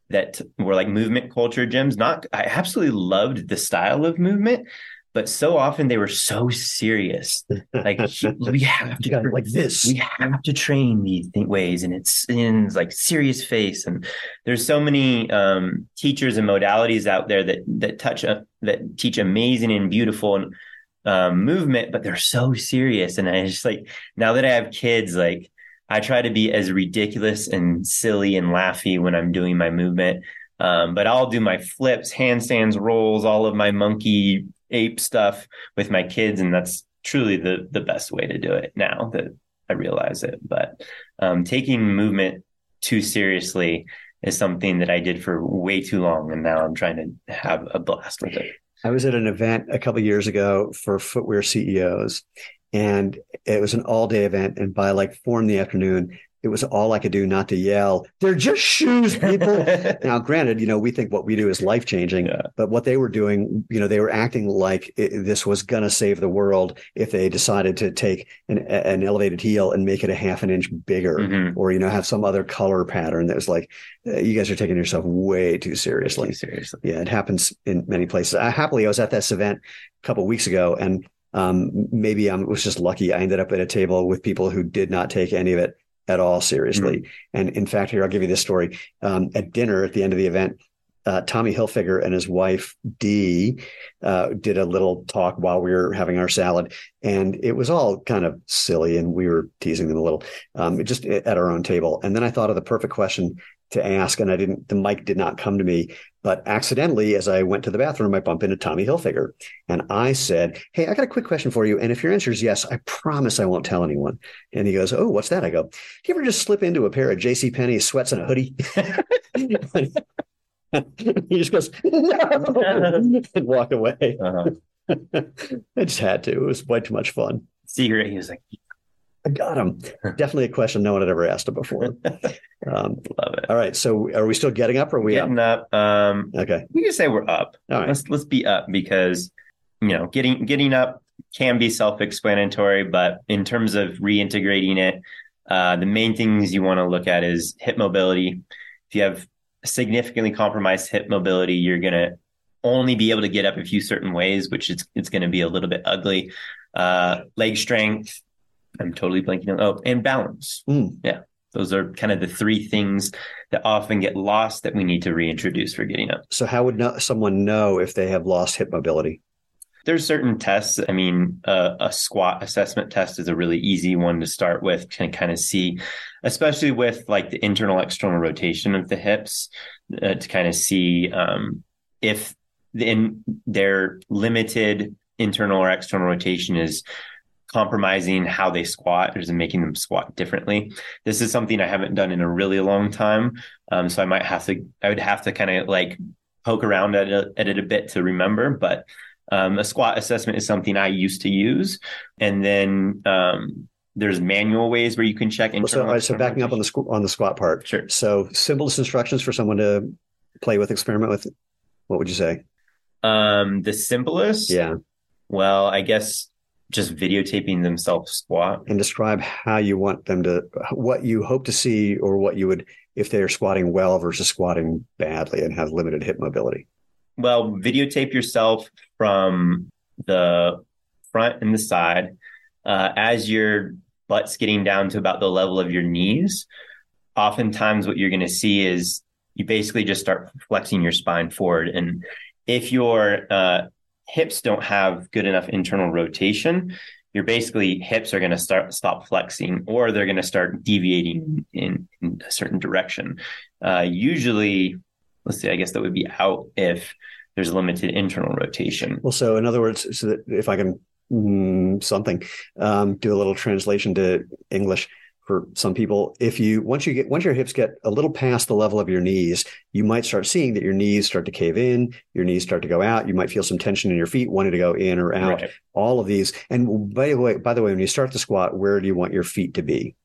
that were like movement culture gyms. Not, I absolutely loved the style of movement, but so often they were so serious. Like <laughs> we have to like this. We have to train these th- ways, and it's in like serious face. And there's so many um, teachers and modalities out there that that touch uh, that teach amazing and beautiful and um, movement, but they're so serious. And I just like now that I have kids, like I try to be as ridiculous and silly and laughy when I'm doing my movement. Um, but I'll do my flips, handstands, rolls, all of my monkey ape stuff with my kids, and that's truly the the best way to do it now that I realize it. But um, taking movement too seriously is something that I did for way too long, and now I'm trying to have a blast with it. I was at an event a couple years ago for footwear CEOs, and it was an all day event. And by like four in the afternoon, it was all I could do not to yell. They're just shoes, people. <laughs> now, granted, you know, we think what we do is life changing, yeah. but what they were doing, you know, they were acting like it, this was going to save the world if they decided to take an, an, elevated heel and make it a half an inch bigger mm-hmm. or, you know, have some other color pattern that was like, uh, you guys are taking yourself way too seriously. Too seriously. Yeah, it happens in many places. I, happily, I was at this event a couple weeks ago and um, maybe I was just lucky. I ended up at a table with people who did not take any of it at all seriously. Mm-hmm. And in fact, here I'll give you this story. Um, at dinner at the end of the event, uh, Tommy Hilfiger and his wife Dee uh, did a little talk while we were having our salad, and it was all kind of silly, and we were teasing them a little, um, just at our own table. And then I thought of the perfect question to ask, and I didn't. The mic did not come to me, but accidentally, as I went to the bathroom, I bumped into Tommy Hilfiger, and I said, "Hey, I got a quick question for you, and if your answer is yes, I promise I won't tell anyone." And he goes, "Oh, what's that?" I go, "Do you ever just slip into a pair of J.C. Penney sweats and a hoodie?" <laughs> <laughs> <laughs> he just goes, "No," <laughs> and walked away. Uh-huh. <laughs> I just had to. It was way too much fun. Secret. He was like, I got him. Definitely a question no one had ever asked him before. Um, Love it. All right. So are we still getting up or are we getting up? up um, okay. We can say we're up. All right. Let's let's be up because you know getting getting up can be self-explanatory, but in terms of reintegrating it, uh, the main things you want to look at is hip mobility. If you have significantly compromised hip mobility, you're gonna only be able to get up a few certain ways, which is it's going to be a little bit ugly. Uh, leg strength, I'm totally blanking on. Oh, and balance. Mm. Yeah. Those are kind of the three things that often get lost that we need to reintroduce for getting up. So, how would someone know if they have lost hip mobility? There's certain tests. I mean, uh, a squat assessment test is a really easy one to start with, to kind of see, especially with like the internal external rotation of the hips, uh, to kind of see um, if in their limited internal or external rotation is compromising how they squat or is making them squat differently. This is something I haven't done in a really long time. Um, so I might have to, I would have to kind of like poke around at it, at it a bit to remember, but um, a squat assessment is something I used to use. And then, um, there's manual ways where you can check. Well, so, right, so backing up on the squ- on the squat part. Sure. So simplest instructions for someone to play with, experiment with. What would you say? Um, the simplest. Yeah. Well, I guess just videotaping themselves squat and describe how you want them to what you hope to see or what you would if they're squatting well versus squatting badly and have limited hip mobility well videotape yourself from the front and the side uh, as your butt's getting down to about the level of your knees oftentimes what you're going to see is you basically just start flexing your spine forward and if your uh, hips don't have good enough internal rotation, your basically hips are going to start stop flexing or they're going to start deviating in, in a certain direction. Uh, usually, let's see, I guess that would be out if there's limited internal rotation. Well, so in other words, so that if I can mm, something. Um, do a little translation to English for some people. If you once you get once your hips get a little past the level of your knees you might start seeing that your knees start to cave in your knees start to go out you might feel some tension in your feet wanting to go in or out. Right. all of these. And by the way by the way when you start the squat where do you want your feet to be?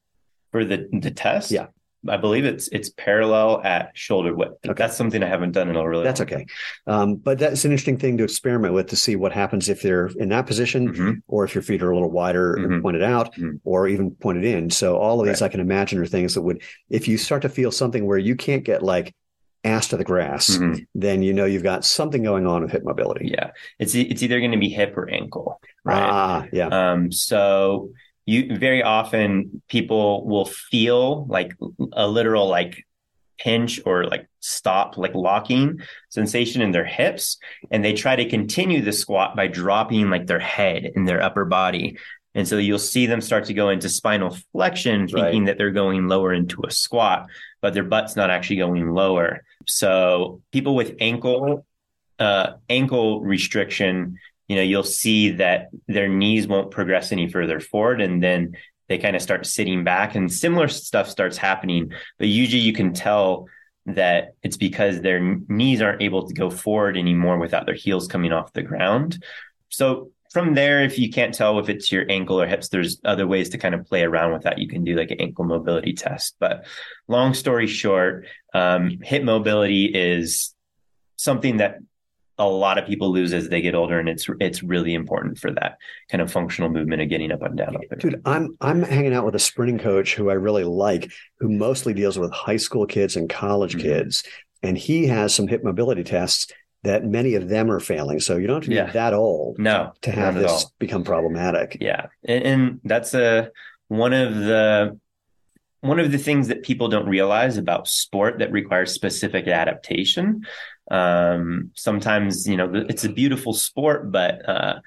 For the the test? Yeah I believe it's it's parallel at shoulder width. Okay. That's something I haven't done in a really. That's okay, um, but that's an interesting thing to experiment with to see what happens if they're in that position, mm-hmm. or if your feet are a little wider mm-hmm. and pointed out, mm-hmm. or even pointed in. So all of these right. I can imagine are things that would, if you start to feel something where you can't get like ass to the grass, mm-hmm. then you know you've got something going on with hip mobility. Yeah, it's it's either going to be hip or ankle, right? Ah, yeah. Um, so you very often people will feel like a literal like pinch or like stop like locking sensation in their hips and they try to continue the squat by dropping like their head in their upper body and so you'll see them start to go into spinal flexion thinking right. that they're going lower into a squat but their butt's not actually going lower so people with ankle uh, ankle restriction you know, you'll see that their knees won't progress any further forward and then they kind of start sitting back and similar stuff starts happening. But usually you can tell that it's because their knees aren't able to go forward anymore without their heels coming off the ground. So from there, if you can't tell if it's your ankle or hips, there's other ways to kind of play around with that. You can do like an ankle mobility test. But long story short, um, hip mobility is something that a lot of people lose as they get older, and it's it's really important for that kind of functional movement of getting up and down. Up there. Dude, I'm I'm hanging out with a sprinting coach who I really like, who mostly deals with high school kids and college mm-hmm. kids, and he has some hip mobility tests that many of them are failing. So you don't have to be yeah. that old no, to have this become problematic. Yeah. And, and, that's a one of the one of the things that people don't realize about sport that requires specific adaptation. Um, sometimes, you know, it's a beautiful sport, but uh,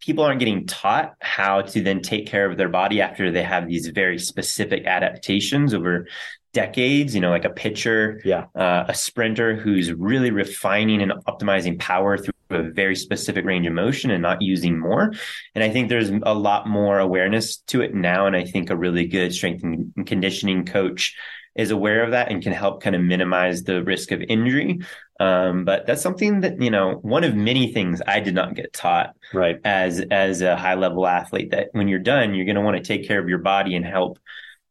people aren't getting taught how to then take care of their body after they have these very specific adaptations over decades, you know, like a pitcher, yeah. Uh, a sprinter who's really refining and optimizing power through a very specific range of motion and not using more. And I think there's a lot more awareness to it now. And I think a really good strength and conditioning coach is aware of that and can help kind of minimize the risk of injury. Um, but that's something that, you know, one of many things I did not get taught right. as, as a high level athlete that when you're done, you're going to want to take care of your body and help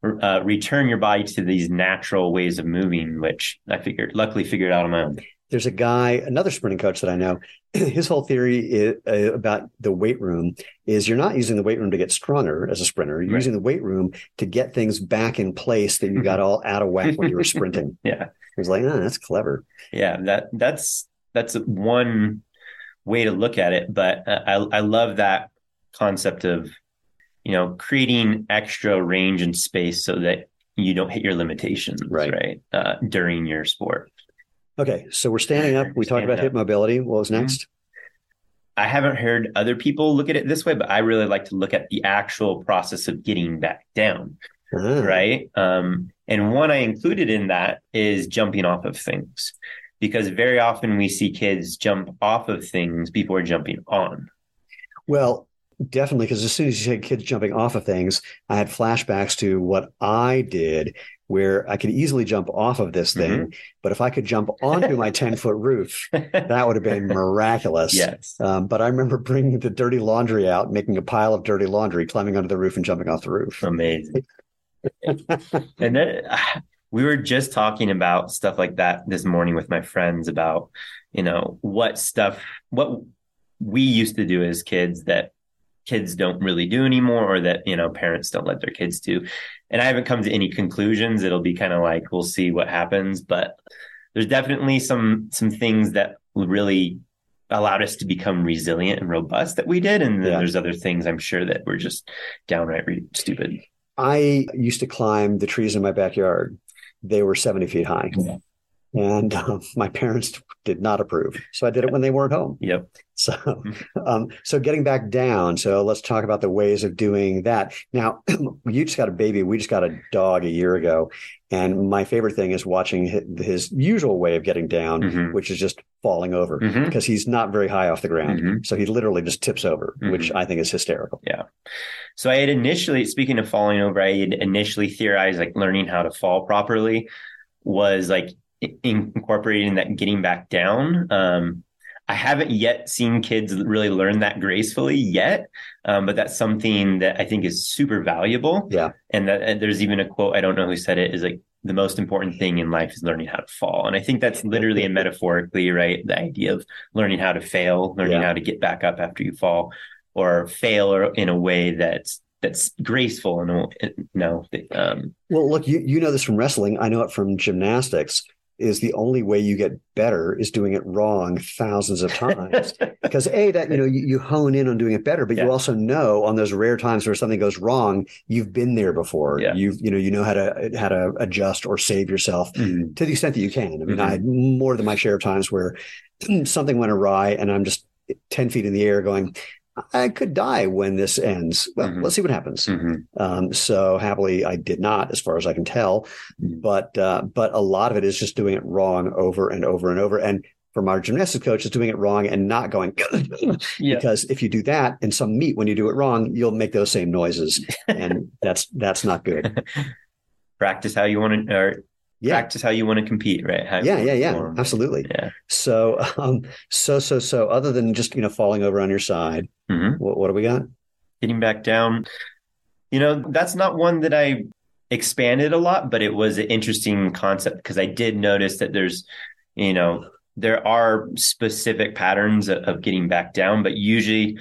uh, return your body to these natural ways of moving, which I figured, luckily figured out on my own. There's a guy, another sprinting coach that I know. <clears throat> His whole theory is, uh, about the weight room is you're not using the weight room to get stronger as a sprinter. You're right. using the weight room to get things back in place that you got all out of whack when you were <laughs> sprinting. yeah, he's like, oh, that's clever. Yeah, that that's that's one way to look at it. But uh, I I love that concept of you know, creating extra range and space so that you don't hit your limitations, right? right uh, during your sport. Okay, so we're standing up. We talked about hip mobility. What was mm-hmm. next? I haven't heard other people look at it this way, but I really like to look at the actual process of getting back down. Uh-huh. Right. Um, and one I included in that is jumping off of things because very often we see kids jump off of things before jumping on. Well, Definitely, because as soon as you said kids jumping off of things, I had flashbacks to what I did, where I could easily jump off of this thing, mm-hmm. but if I could jump onto my ten <laughs> foot roof, that would have been miraculous. Yes. Um, but I remember bringing the dirty laundry out, making a pile of dirty laundry, climbing onto the roof, and jumping off the roof. Amazing. and then <sighs> we were just talking about stuff like that this morning with my friends about, you know, what stuff, what we used to do as kids that kids don't really do anymore or that you know parents don't let their kids do. And i haven't come to any conclusions. It'll be kind of like we'll see what happens. But there's definitely some some things that really allowed us to become resilient and robust that we did. And then yeah. there's other things i'm sure that were just downright re- stupid. I used to climb the trees in my backyard. They were 70 feet high. Yeah and um, <laughs> my parents did not approve. So I did it when they weren't home. Yep. <laughs> So, mm-hmm. um, so getting back down. So let's talk about the ways of doing that. Now, <clears throat> you just got a baby. We just got a dog a year ago, and my favorite thing is watching his, his usual way of getting down, mm-hmm. which is just falling over mm-hmm. because he's not very high off the ground. Mm-hmm. So he literally just tips over, which mm-hmm. I think is hysterical. Yeah. So I had initially, speaking of falling over, I had initially theorized like learning how to fall properly was like incorporating that getting back down. Um, I haven't yet seen kids really learn that gracefully yet, um, but that's something that I think is super valuable. Yeah. And that and there's even a quote, I don't know who said it, is like the most important thing in life is learning how to fall. And I think that's literally and metaphorically, right? The idea of learning how to fail, learning yeah. how to get back up after you fall, or fail in a way that's that's graceful and no um, well look you you know this from wrestling i know it from gymnastics is the only way you get better is doing it wrong thousands of times <laughs> because a that you know you, you, hone in on doing it better but yeah. you also know on those rare times where something goes wrong you've been there before yeah. you've you know you know how to how to adjust or save yourself mm-hmm. to the extent that you can i mean mm-hmm. i had more than my share of times where <clears throat> something went awry and i'm just 10 feet in the air going I could die when this ends. Well, mm-hmm. let's see what happens. Mm-hmm. Um, so happily, I did not, as far as I can tell. Mm-hmm. But uh, but a lot of it is just doing it wrong over and over and over. And from our gymnastics coach is doing it wrong and not going <laughs> Yeah. because if you do that in some meet when you do it wrong, you'll make those same noises, <laughs> and that's that's not good. <laughs> Practice how you want to, or Yeah, practice how you want to compete, right? How yeah, yeah, yeah, perform. absolutely. Yeah. So, <laughs> um, so so so other than just you know falling over on your side, hmm what, what do we got? Getting back down. You know, that's not one that I expanded a lot, but it was an interesting concept because I did notice that there's, you know, there are specific patterns of, of getting back down, but usually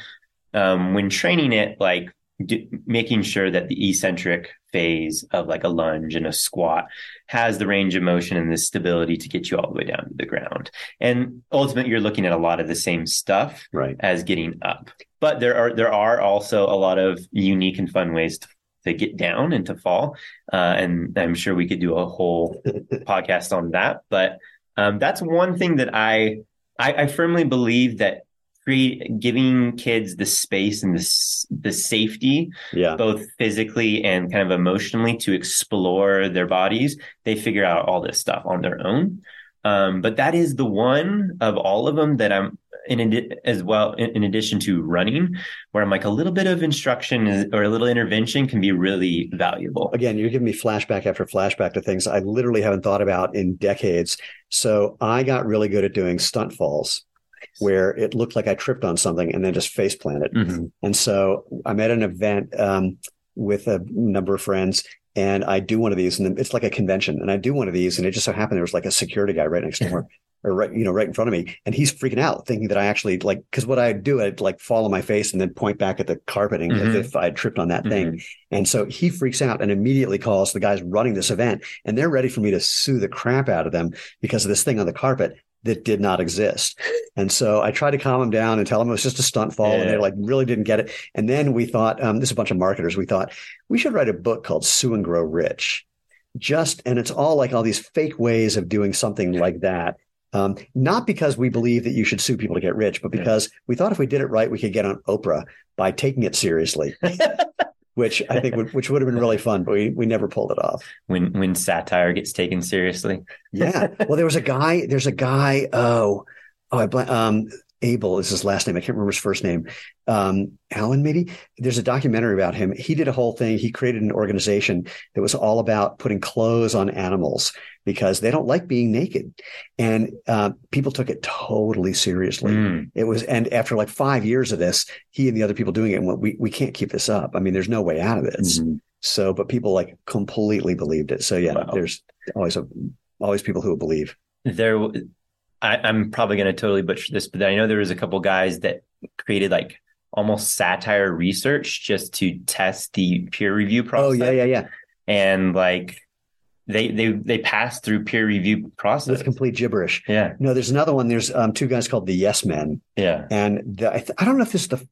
um, when training it, like d- making sure that the eccentric phase of like a lunge and a squat has the range of motion and the stability to get you all the way down to the ground. And ultimately, you're looking at a lot of the same stuff Right. as getting up. But there are there are also a lot of unique and fun ways to, to get down and to fall. Uh, and I'm sure we could do a whole <laughs> podcast on that. But um, that's one thing that I, I I firmly believe that create giving kids the space and the the safety Yeah. both physically and kind of emotionally to explore their bodies, they figure out all this stuff on their own. Um, but that is the one of all of them that I'm in adi- as well. In, in addition to running, where I'm like a little bit of instruction is- or a little intervention can be really valuable. Again, you're giving me flashback after flashback to things I literally haven't thought about in decades. So I got really good at doing stunt falls where it looked like I tripped on something and then just face planted. Mhm. And so I'm at an event um, with a number of friends, and I do one of these, and it's like a convention, and I do one of these, and it just so happened there was like a security guy right next door, <laughs> or right, you know, right in front of me, and he's freaking out, thinking that I actually like, because what I do, I'd like fall on my face and then point back at the carpeting Mhm. as if I had tripped on that thing, and so he freaks out and immediately calls the guys running this event, and they're ready for me to sue the crap out of them because of this thing on the carpet that did not exist. And so I tried to calm them down and tell them it was just a stunt fall, and they like really didn't get it. And then we thought, um, this is a bunch of marketers. We thought we should write a book called Sue and Grow Rich. Just and it's all like all these fake ways of doing something like that. Um, not because we believe that you should sue people to get rich, but Yeah. because we thought if we did it right, we could get on Oprah by taking it seriously. <laughs> which I think would, which would have been really fun, but we, we never pulled it off. when when satire gets taken seriously. Yeah. Well, there was a guy. There's a guy. Oh, oh, I bl- um, Abel is his last name. I can't remember his first name. Um, Alan, maybe. There's a documentary about him. He did a whole thing. He created an organization that was all about putting clothes on animals because they don't like being naked, and uh, people took it totally seriously. Mm. It was, and after like five years of this, he and the other people doing it went, "We we can't keep this up. I mean, there's no way out of this." Mhm. So, but people like completely believed it. So yeah, Wow. there's always a always people who believe. there I, i'm probably going to totally butcher this but i know there was a couple guys that created like almost satire research just to test the peer review process Oh yeah, yeah, yeah. and like they they they passed through peer review process With complete gibberish. yeah No, there's another one. There's um, two guys called the Yes Men, yeah and the, I, th- I don't know if this is the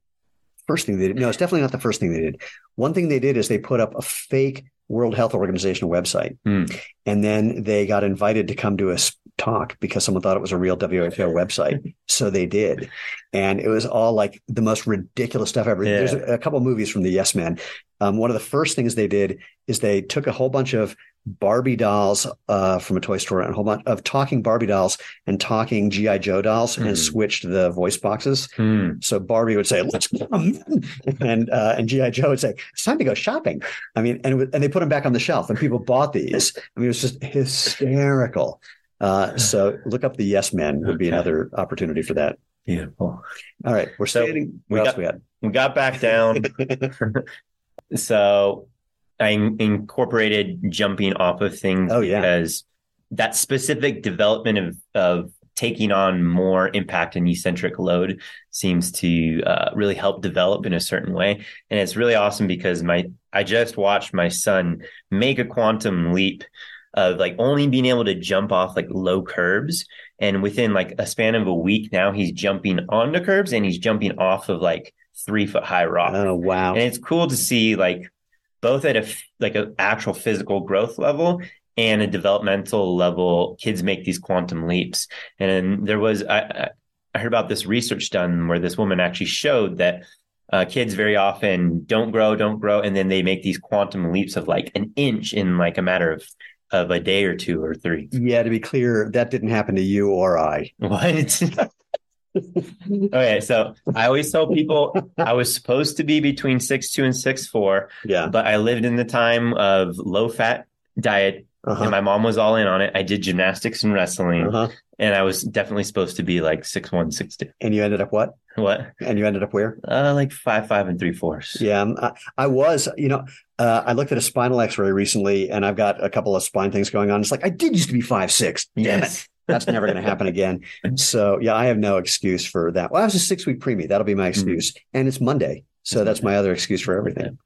first thing they did. No, it's definitely not the first thing they did. One thing they did is they put up a fake World Health Organization website, Hmm. and then they got invited to come to a talk because someone thought it was a real WHO website. so they did, and it was all like the most ridiculous stuff ever. Yeah. There's a, couple movies from the Yes Men. Um, one of the first things they did is they took a whole bunch of Barbie dolls uh, from a toy store and a whole bunch of talking Barbie dolls and talking GI Joe dolls Mhm. and switched the voice boxes. Hmm. So Barbie would say, "Let's go," <laughs> and uh, and GI Joe would say, "It's time to go shopping." I mean, and and they put them back on the shelf, and people bought these. I mean, it was just hysterical. Uh, so look up the Yes Men would be Okay. another opportunity for that. beautiful All right, we're So standing. we What got- else we had? we got back down <laughs> so I incorporated jumping off of things Oh, yeah. because that specific development of of taking on more impact and eccentric load seems to uh, really help develop in a certain way and it's really awesome because my I just watched my son make a quantum leap of like only being able to jump off like low curbs. And within like a span of a week now he's jumping onto curbs and he's jumping off of like three foot high rock Oh wow! and it's cool to see like both at a like an actual physical growth level and a developmental level kids make these quantum leaps. And there was i I- i heard about this research done where this woman actually showed that uh, kids very often don't grow don't grow and then they make these quantum leaps of like an inch in like a matter of of a day or two or three. Yeah, to be clear, that didn't happen to you or I. What? <laughs> okay, so I always tell people I was supposed to be between six two and six four, Yeah. but I lived in the time of low fat diet, Uh-huh. and my mom was all in on it. I did gymnastics and wrestling, Uh-huh. and I was definitely supposed to be like six one, six two. And you ended up what? What? And you ended up where? Uh, like five five and three fourths. Yeah, um, I, I was, you know, uh, I looked at a spinal x-ray recently and I've got a couple of spine things going on. It's like, I did used to be five, six. Yes. <laughs> That's never going to happen again. So yeah, I have no excuse for that. Well, I was a six week preemie. That'll be my excuse. And it's Monday. So It's that's my other excuse for everything.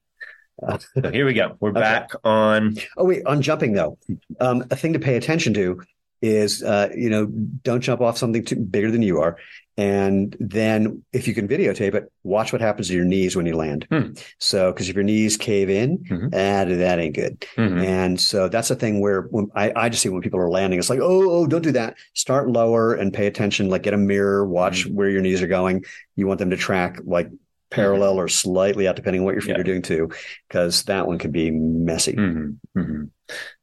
So here we go. We're Okay. back on. Oh, wait, on jumping though, um, a thing to pay attention to is, uh, you know, don't jump off something too bigger than you are. And then if you can videotape it, watch what happens to your knees when you land. Hmm. So, because if your knees cave in, Mhm. ah, that ain't good. Mhm. And so that's a thing where when I, I just see when people are landing, it's like, oh, oh, don't do that. Start lower and pay attention. Like get a mirror, watch Mm-hmm. where your knees are going. You want them to track like parallel or slightly out, depending on what your feet Yeah. are doing too, because that one can be messy. Mhm. Mhm.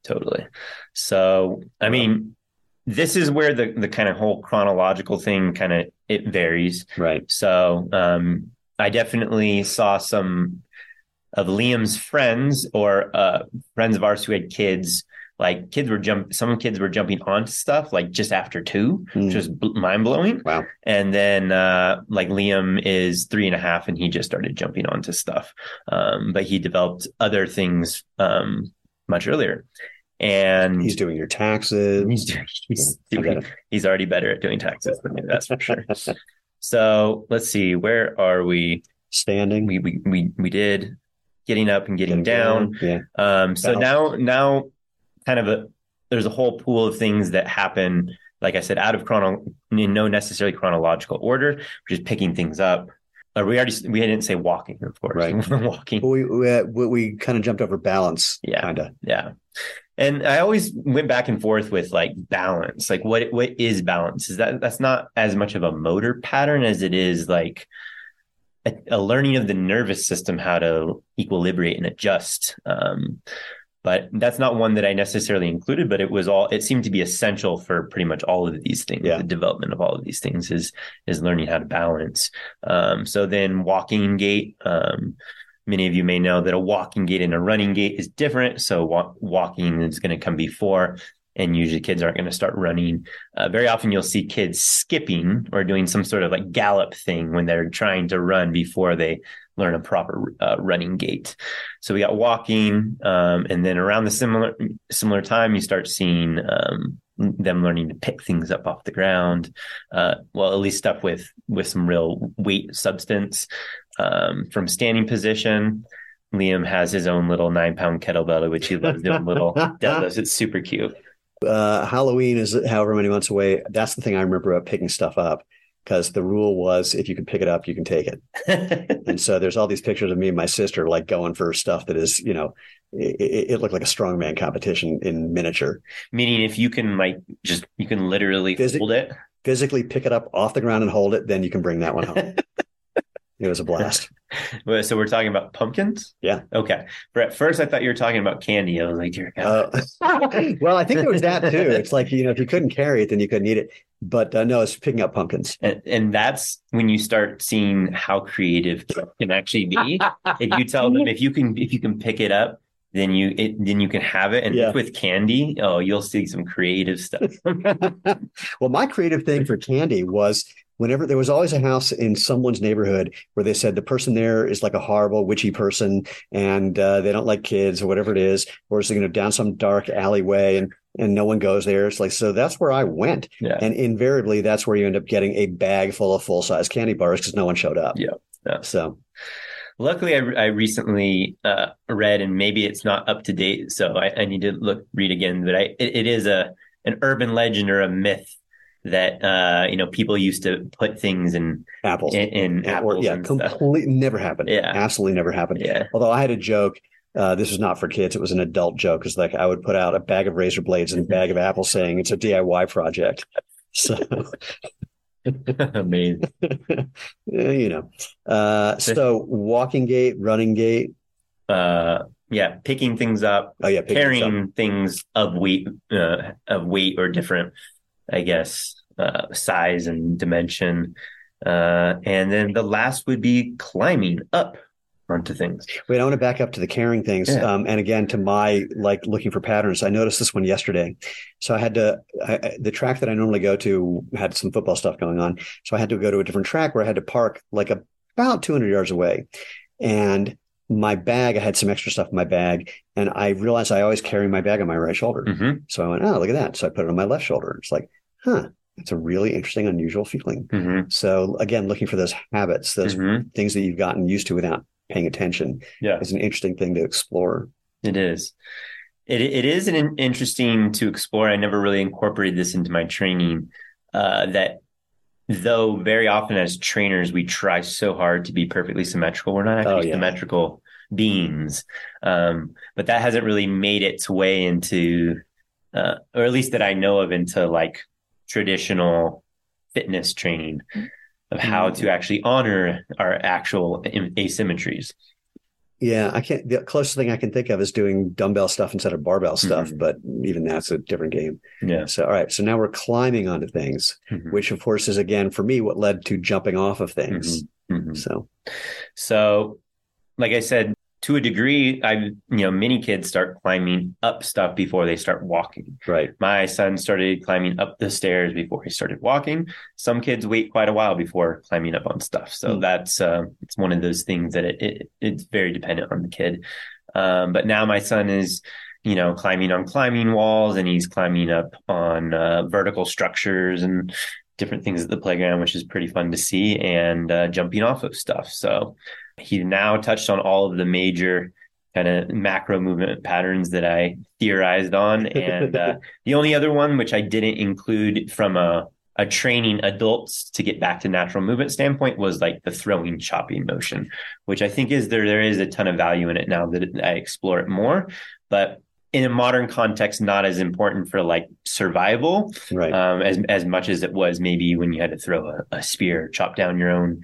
Totally. So, I mean, this is where the the kind of whole chronological thing kind of it varies. Right. So, um, I definitely saw some of Liam's friends or uh, friends of ours who had kids. Like kids were jump, some kids were jumping onto stuff like just after two, which Mm. was mind blowing. Wow. And then uh, like Liam is three and a half, and he just started jumping onto stuff. Um, but he developed other things um, much earlier, and He's doing your taxes. he's doing, <laughs> he's, doing, he's already better at doing taxes than me. That's for sure. <laughs> So let's see, where are we? Standing. We we we we did getting up and getting, down. Yeah. Um, so now, now, kind of a there's a whole pool of things that happen. Like I said, out of chrono, in no necessarily chronological order. We're just picking things up. Or we already we didn't say walking, of course. Right. <laughs> walking. But we, we, uh, we, we kind of jumped over balance. Yeah. Kind of. Yeah. And I always went back and forth with like balance. Like what what is balance? Is that that's not as much of a motor pattern as it is like a, a learning of the nervous system how to equilibrate and adjust. Um, but that's not one that I necessarily included, but it was all it seemed to be essential for pretty much all of these things. Yeah. The development of all of these things is is learning how to balance. Um, so then walking gait, um, Many of you may know that a walking gait and a running gait is different. So wa- walking is going to come before, and usually kids aren't going to start running. Uh, very often you'll see kids skipping or doing some sort of like gallop thing when they're trying to run before they learn a proper uh, running gait. So we got walking, um, and then around the similar similar time, you start seeing um, them learning to pick things up off the ground. Uh, well, at least stuff with with some real weight substance um, from standing position. Liam has his own little nine pound kettlebell, which he loves doing little <laughs> deadlifts. It's super cute. Uh, Halloween is however many months away. That's the thing I remember about picking stuff up because the rule was if you can pick it up, you can take it. <laughs> And so there's all these pictures of me and my sister like going for stuff that is, you know, it, it looked like a strongman competition in miniature. Meaning, if you can like just you can literally Physi- hold it. Physically pick it up off the ground and hold it, then you can bring that one home. <laughs> it was a blast. <laughs> So we're talking about pumpkins. Yeah. Okay. But at first, I thought you were talking about candy. I was like, dear God. Uh, <laughs> well, I think it was that too. It's like, you know, if you couldn't carry it, then you couldn't eat it. But uh, no, it's picking up pumpkins. And, and that's when you start seeing how creative can actually be. if you tell them if you can if you can pick it up, then you it, then you can have it. And Yeah. with candy, oh, you'll see some creative stuff. <laughs> well, my creative thing for candy was whenever there was always a house in someone's neighborhood where they said the person there is like a horrible witchy person and uh, they don't like kids or whatever it is, or it's you know down some dark alleyway and and no one goes there. It's like so that's where I went, yeah. and invariably that's where you end up getting a bag full of full size candy bars because no one showed up. Yeah. Yeah. So Luckily, I, I recently uh, read, and maybe it's not up to date, so I, I need to look read again. But I, it, it is a an urban legend or a myth that uh, you know people used to put things in apples. in, in Or- apples yeah, completely never happened. Yeah. absolutely never happened. Yeah, Although I had a joke, uh, this was not for kids; it was an adult joke. It's like I would put out a bag of razor blades and a bag of apples, saying it's a DIY project. So <laughs> amazing. <laughs> you know, uh, so walking gait, running gait. Uh, yeah, picking things up, Oh yeah, carrying up. things of weight, uh, of weight or different, I guess, uh, size and dimension. Uh, and then the last would be climbing up onto things. Wait, I want to back up to the caring things. Yeah. Um, and again, to my like looking for patterns. I noticed this one yesterday. So I had to, I, the track that I normally go to had some football stuff going on. So I had to go to a different track where I had to park like about 200 yards away. And my bag, I had some extra stuff in my bag. And I realized I always carry my bag on my right shoulder. hmm So I went, oh, look at that. So I put it on my left shoulder. It's like, huh, it's a really interesting, unusual feeling. hmm So again, looking for those habits, those hmm things that you've gotten used to without paying attention Yeah. is an interesting thing to explore. It is. It it is an interesting to explore. I never really incorporated this into my training. Uh, that though very often as trainers we try so hard to be perfectly symmetrical, we're not actually Oh, yeah. symmetrical beings. Um, but that hasn't really made its way into, uh, or at least that I know of, into like traditional fitness training of how Mm-hmm. to actually honor our actual asymmetries. Yeah, I can't. The closest thing I can think of is doing dumbbell stuff instead of barbell stuff, Mhm. but even that's a different game. Yeah. So, all right. So now we're climbing onto things, Mhm. which of course is again for me what led to jumping off of things. Mhm. So, So, like I said, to a degree, I you know many kids start climbing up stuff before they start walking. right. My son started climbing up the stairs before he started walking. Some kids wait quite a while before climbing up on stuff. So Hmm. that's uh, it's one of those things that it, it it's very dependent on the kid. Um, but now my son is you know climbing on climbing walls and he's climbing up on uh, vertical structures and different things at the playground, which is pretty fun to see, and uh, jumping off of stuff. So he now touched on all of the major kind of macro movement patterns that I theorized on. And uh, <laughs> the only other one, which I didn't include from a, a training adults to get back to natural movement standpoint, was like the throwing chopping motion, which I think is there, there is a ton of value in it now that I explore it more. But in a modern context, not as important for like survival Right. um, as as much as it was maybe when you had to throw a, a spear, chop down your own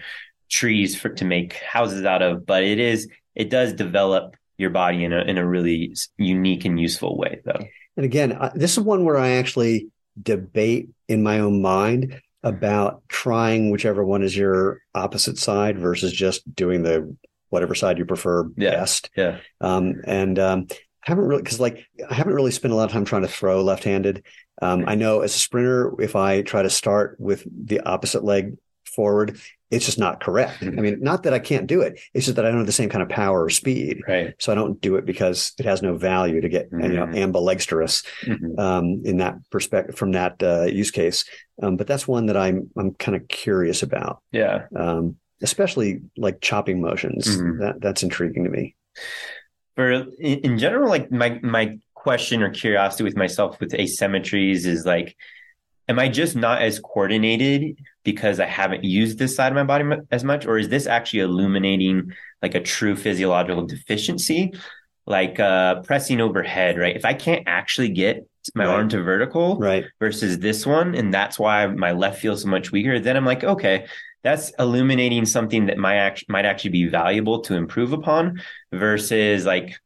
trees for to make houses out of. But it is it does develop your body in a in a really unique and useful way, though. And again, I, this is one where I actually debate in my own mind about trying whichever one is your opposite side versus just doing the whatever side you prefer Yeah. best. Yeah. Um, and um, I haven't really because like I haven't really spent a lot of time trying to throw left-handed. Um, I know as a sprinter, if I try to start with the opposite leg forward, it's just not correct. I mean, not that I can't do it; it's just that I don't have the same kind of power or speed. Right. So I don't do it because it has no value to get you know Mhm. ambidextrous Mhm. um, in that perspective from that uh, use case. Um, but that's one that I'm I'm kind of curious about, Yeah. um, especially like chopping motions. Mhm. That that's intriguing to me. For in, in general, like my my question or curiosity with myself with asymmetries is like, am I just not as coordinated because I haven't used this side of my body as much, or is this actually illuminating like a true physiological deficiency, like uh, pressing overhead? Right. If I can't actually get my Right. arm to vertical, Right. versus this one and that's why my left feels so much weaker then i'm like okay that's illuminating something that might actually might actually be valuable to improve upon versus like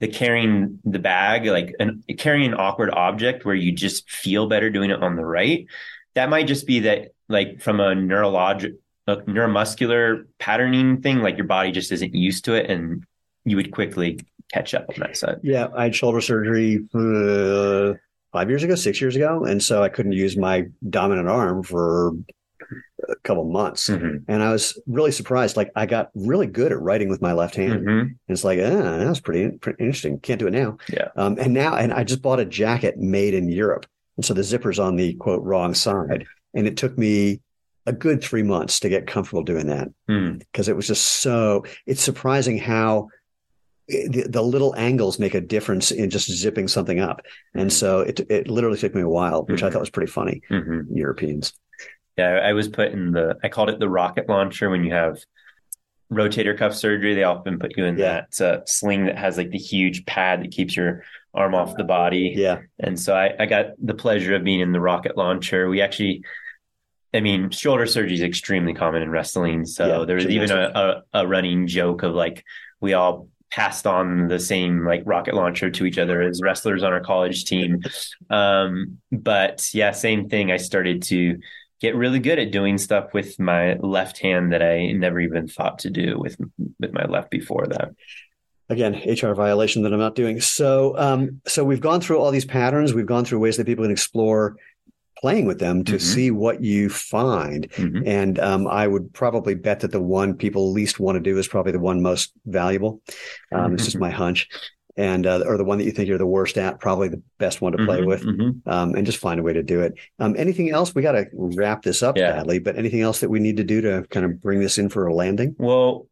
the carrying the bag like an, carrying an awkward object where you just feel better doing it on the right that might just be that like from a neurologic a neuromuscular patterning thing like your body just isn't used to it and you would quickly catch up on that side Yeah, I had shoulder surgery uh, five years ago, six years ago, and so I couldn't use my dominant arm for a couple months. Mhm. And I was really surprised. Like I got really good at writing with my left hand. Mhm. And it's like, ah, that was pretty, pretty interesting. Can't do it now. Yeah. Um, and now, and I just bought a jacket made in Europe. And so the zipper's on the quote wrong side. And it took me a good three months to get comfortable doing that Mm. because it was just so, it's surprising how the, the little angles make a difference in just zipping something up. And so it, it literally took me a while, which I Mhm. thought was pretty funny. Mhm. Europeans. Yeah, I was put in the, I called it the rocket launcher when you have rotator cuff surgery. They often put you in Yeah. that uh, sling that has like the huge pad that keeps your arm off the body. Yeah. And so I, I got the pleasure of being in the rocket launcher. We actually, I mean, shoulder surgery is extremely common in wrestling. So Yeah, there was even a, a, a running joke of like, we all passed on the same like rocket launcher to each other as wrestlers on our college team. <laughs> Um, but yeah, same thing. I started to get really good at doing stuff with my left hand that I never even thought to do with with my left before that again hr violation that i'm not doing so um, so we've gone through all these patterns we've gone through ways that people can explore playing with them to mm-hmm. see what you find mm-hmm. and um, i would probably bet that the one people least want to do is probably the one most valuable um, mm-hmm. it's just <laughs> my hunch and uh, or the one that you think you're the worst at, probably the best one to play mm-hmm, with, mm-hmm. Um, and just find a way to do it. Um, anything else? We got to wrap this up yeah. badly, but anything else that we need to do to kind of bring this in for a landing? Well,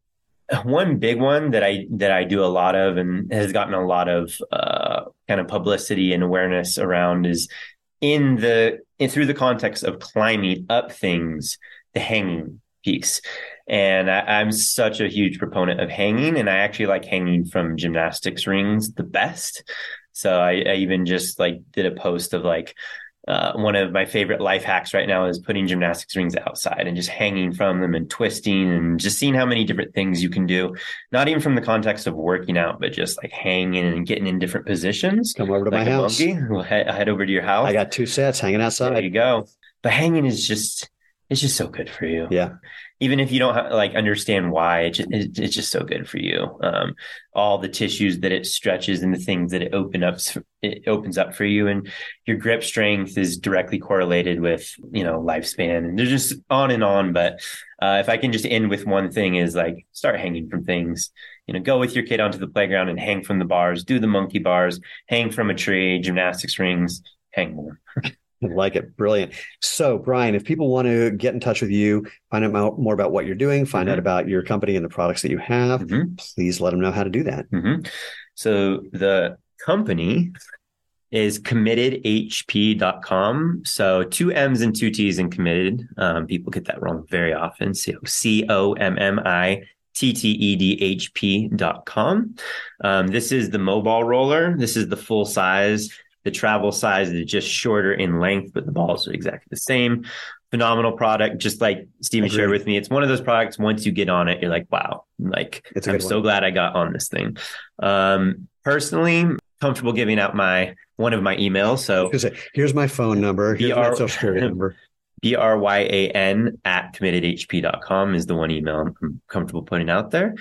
one big one that I that I do a lot of and has gotten a lot of uh, kind of publicity and awareness around is in the in, through the context of climbing up things, the hanging piece. And I, am such a huge proponent of hanging, and I actually like hanging from gymnastics rings the best. So I, I even just like did a post of like uh, one of my favorite life hacks right now is putting gymnastics rings outside and just hanging from them and twisting and just seeing how many different things you can do. Not even from the context of working out, but just like hanging and getting in different positions. Come over to like my house. <laughs> We'll head, head over to your house. I got two sets hanging outside. There you go. But hanging is just it's just so good for you. Yeah even if you don't have, like understand why, it it, it's just so good for you. Um, all the tissues that it stretches and the things that it open up, it opens up for you, and your grip strength is directly correlated with you know lifespan, and there's just on and on. But uh, if I can just end with one thing, is like start hanging from things. You know, go with your kid onto the playground and hang from the bars, do the monkey bars, hang from a tree, gymnastics rings, hang more. I like it. Brilliant. So, Bryan, if people want to get in touch with you, find out more about what you're doing, find mm-hmm. out about your company and the products that you have, mm-hmm. please let them know how to do that. Mm-hmm. So, the company is committedhp.com. So, two M's and two T's in committed. Um, people get that wrong very often. So, C O M M I T-T-E-D-H-P.com. Um, this is the mobile roller. This is the full size the travel size is just shorter in length, but the balls are exactly the same. Phenomenal product, just like Steven shared with me. It's one of those products. Once you get on it, you're like, wow, like I'm one. so glad I got on this thing. Um, personally, comfortable giving out my one of my emails. So say, here's my phone number. Here's BR, my social security number. <laughs> B-R-Y-A-N at committedhp.com is the one email I'm comfortable putting out there.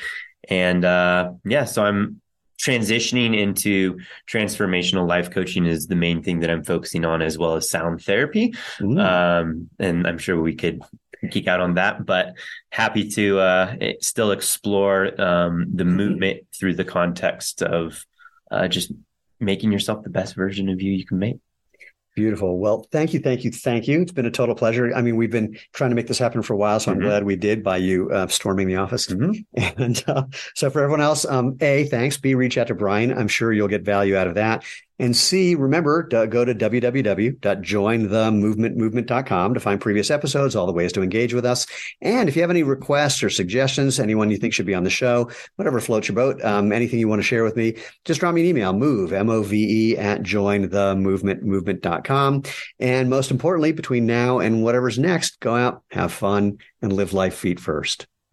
And uh, yeah, so I'm transitioning into transformational life coaching is the main thing that I'm focusing on, as well as sound therapy. Um, and I'm sure we could geek out on that, but happy to uh, still explore um, the movement through the context of uh, just making yourself the best version of you you can make. Beautiful. Well, thank you, thank you, thank you. It's been a total pleasure. I mean, we've been trying to make this happen for a while, so I'm mm-hmm. glad we did by you uh, storming the office. Mm-hmm. <laughs> And uh, so, for everyone else, um, a thanks. B reach out to Bryan. I'm sure you'll get value out of that. And C, remember go to www.jointhemovementmovement.com to find previous episodes, all the ways to engage with us. And if you have any requests or suggestions, anyone you think should be on the show, whatever floats your boat, um, anything you want to share with me, just drop me an email, move, M-O-V-E at jointhemovementmovement.com. And most importantly, between now and whatever's next, go out, have fun, and live life feet first.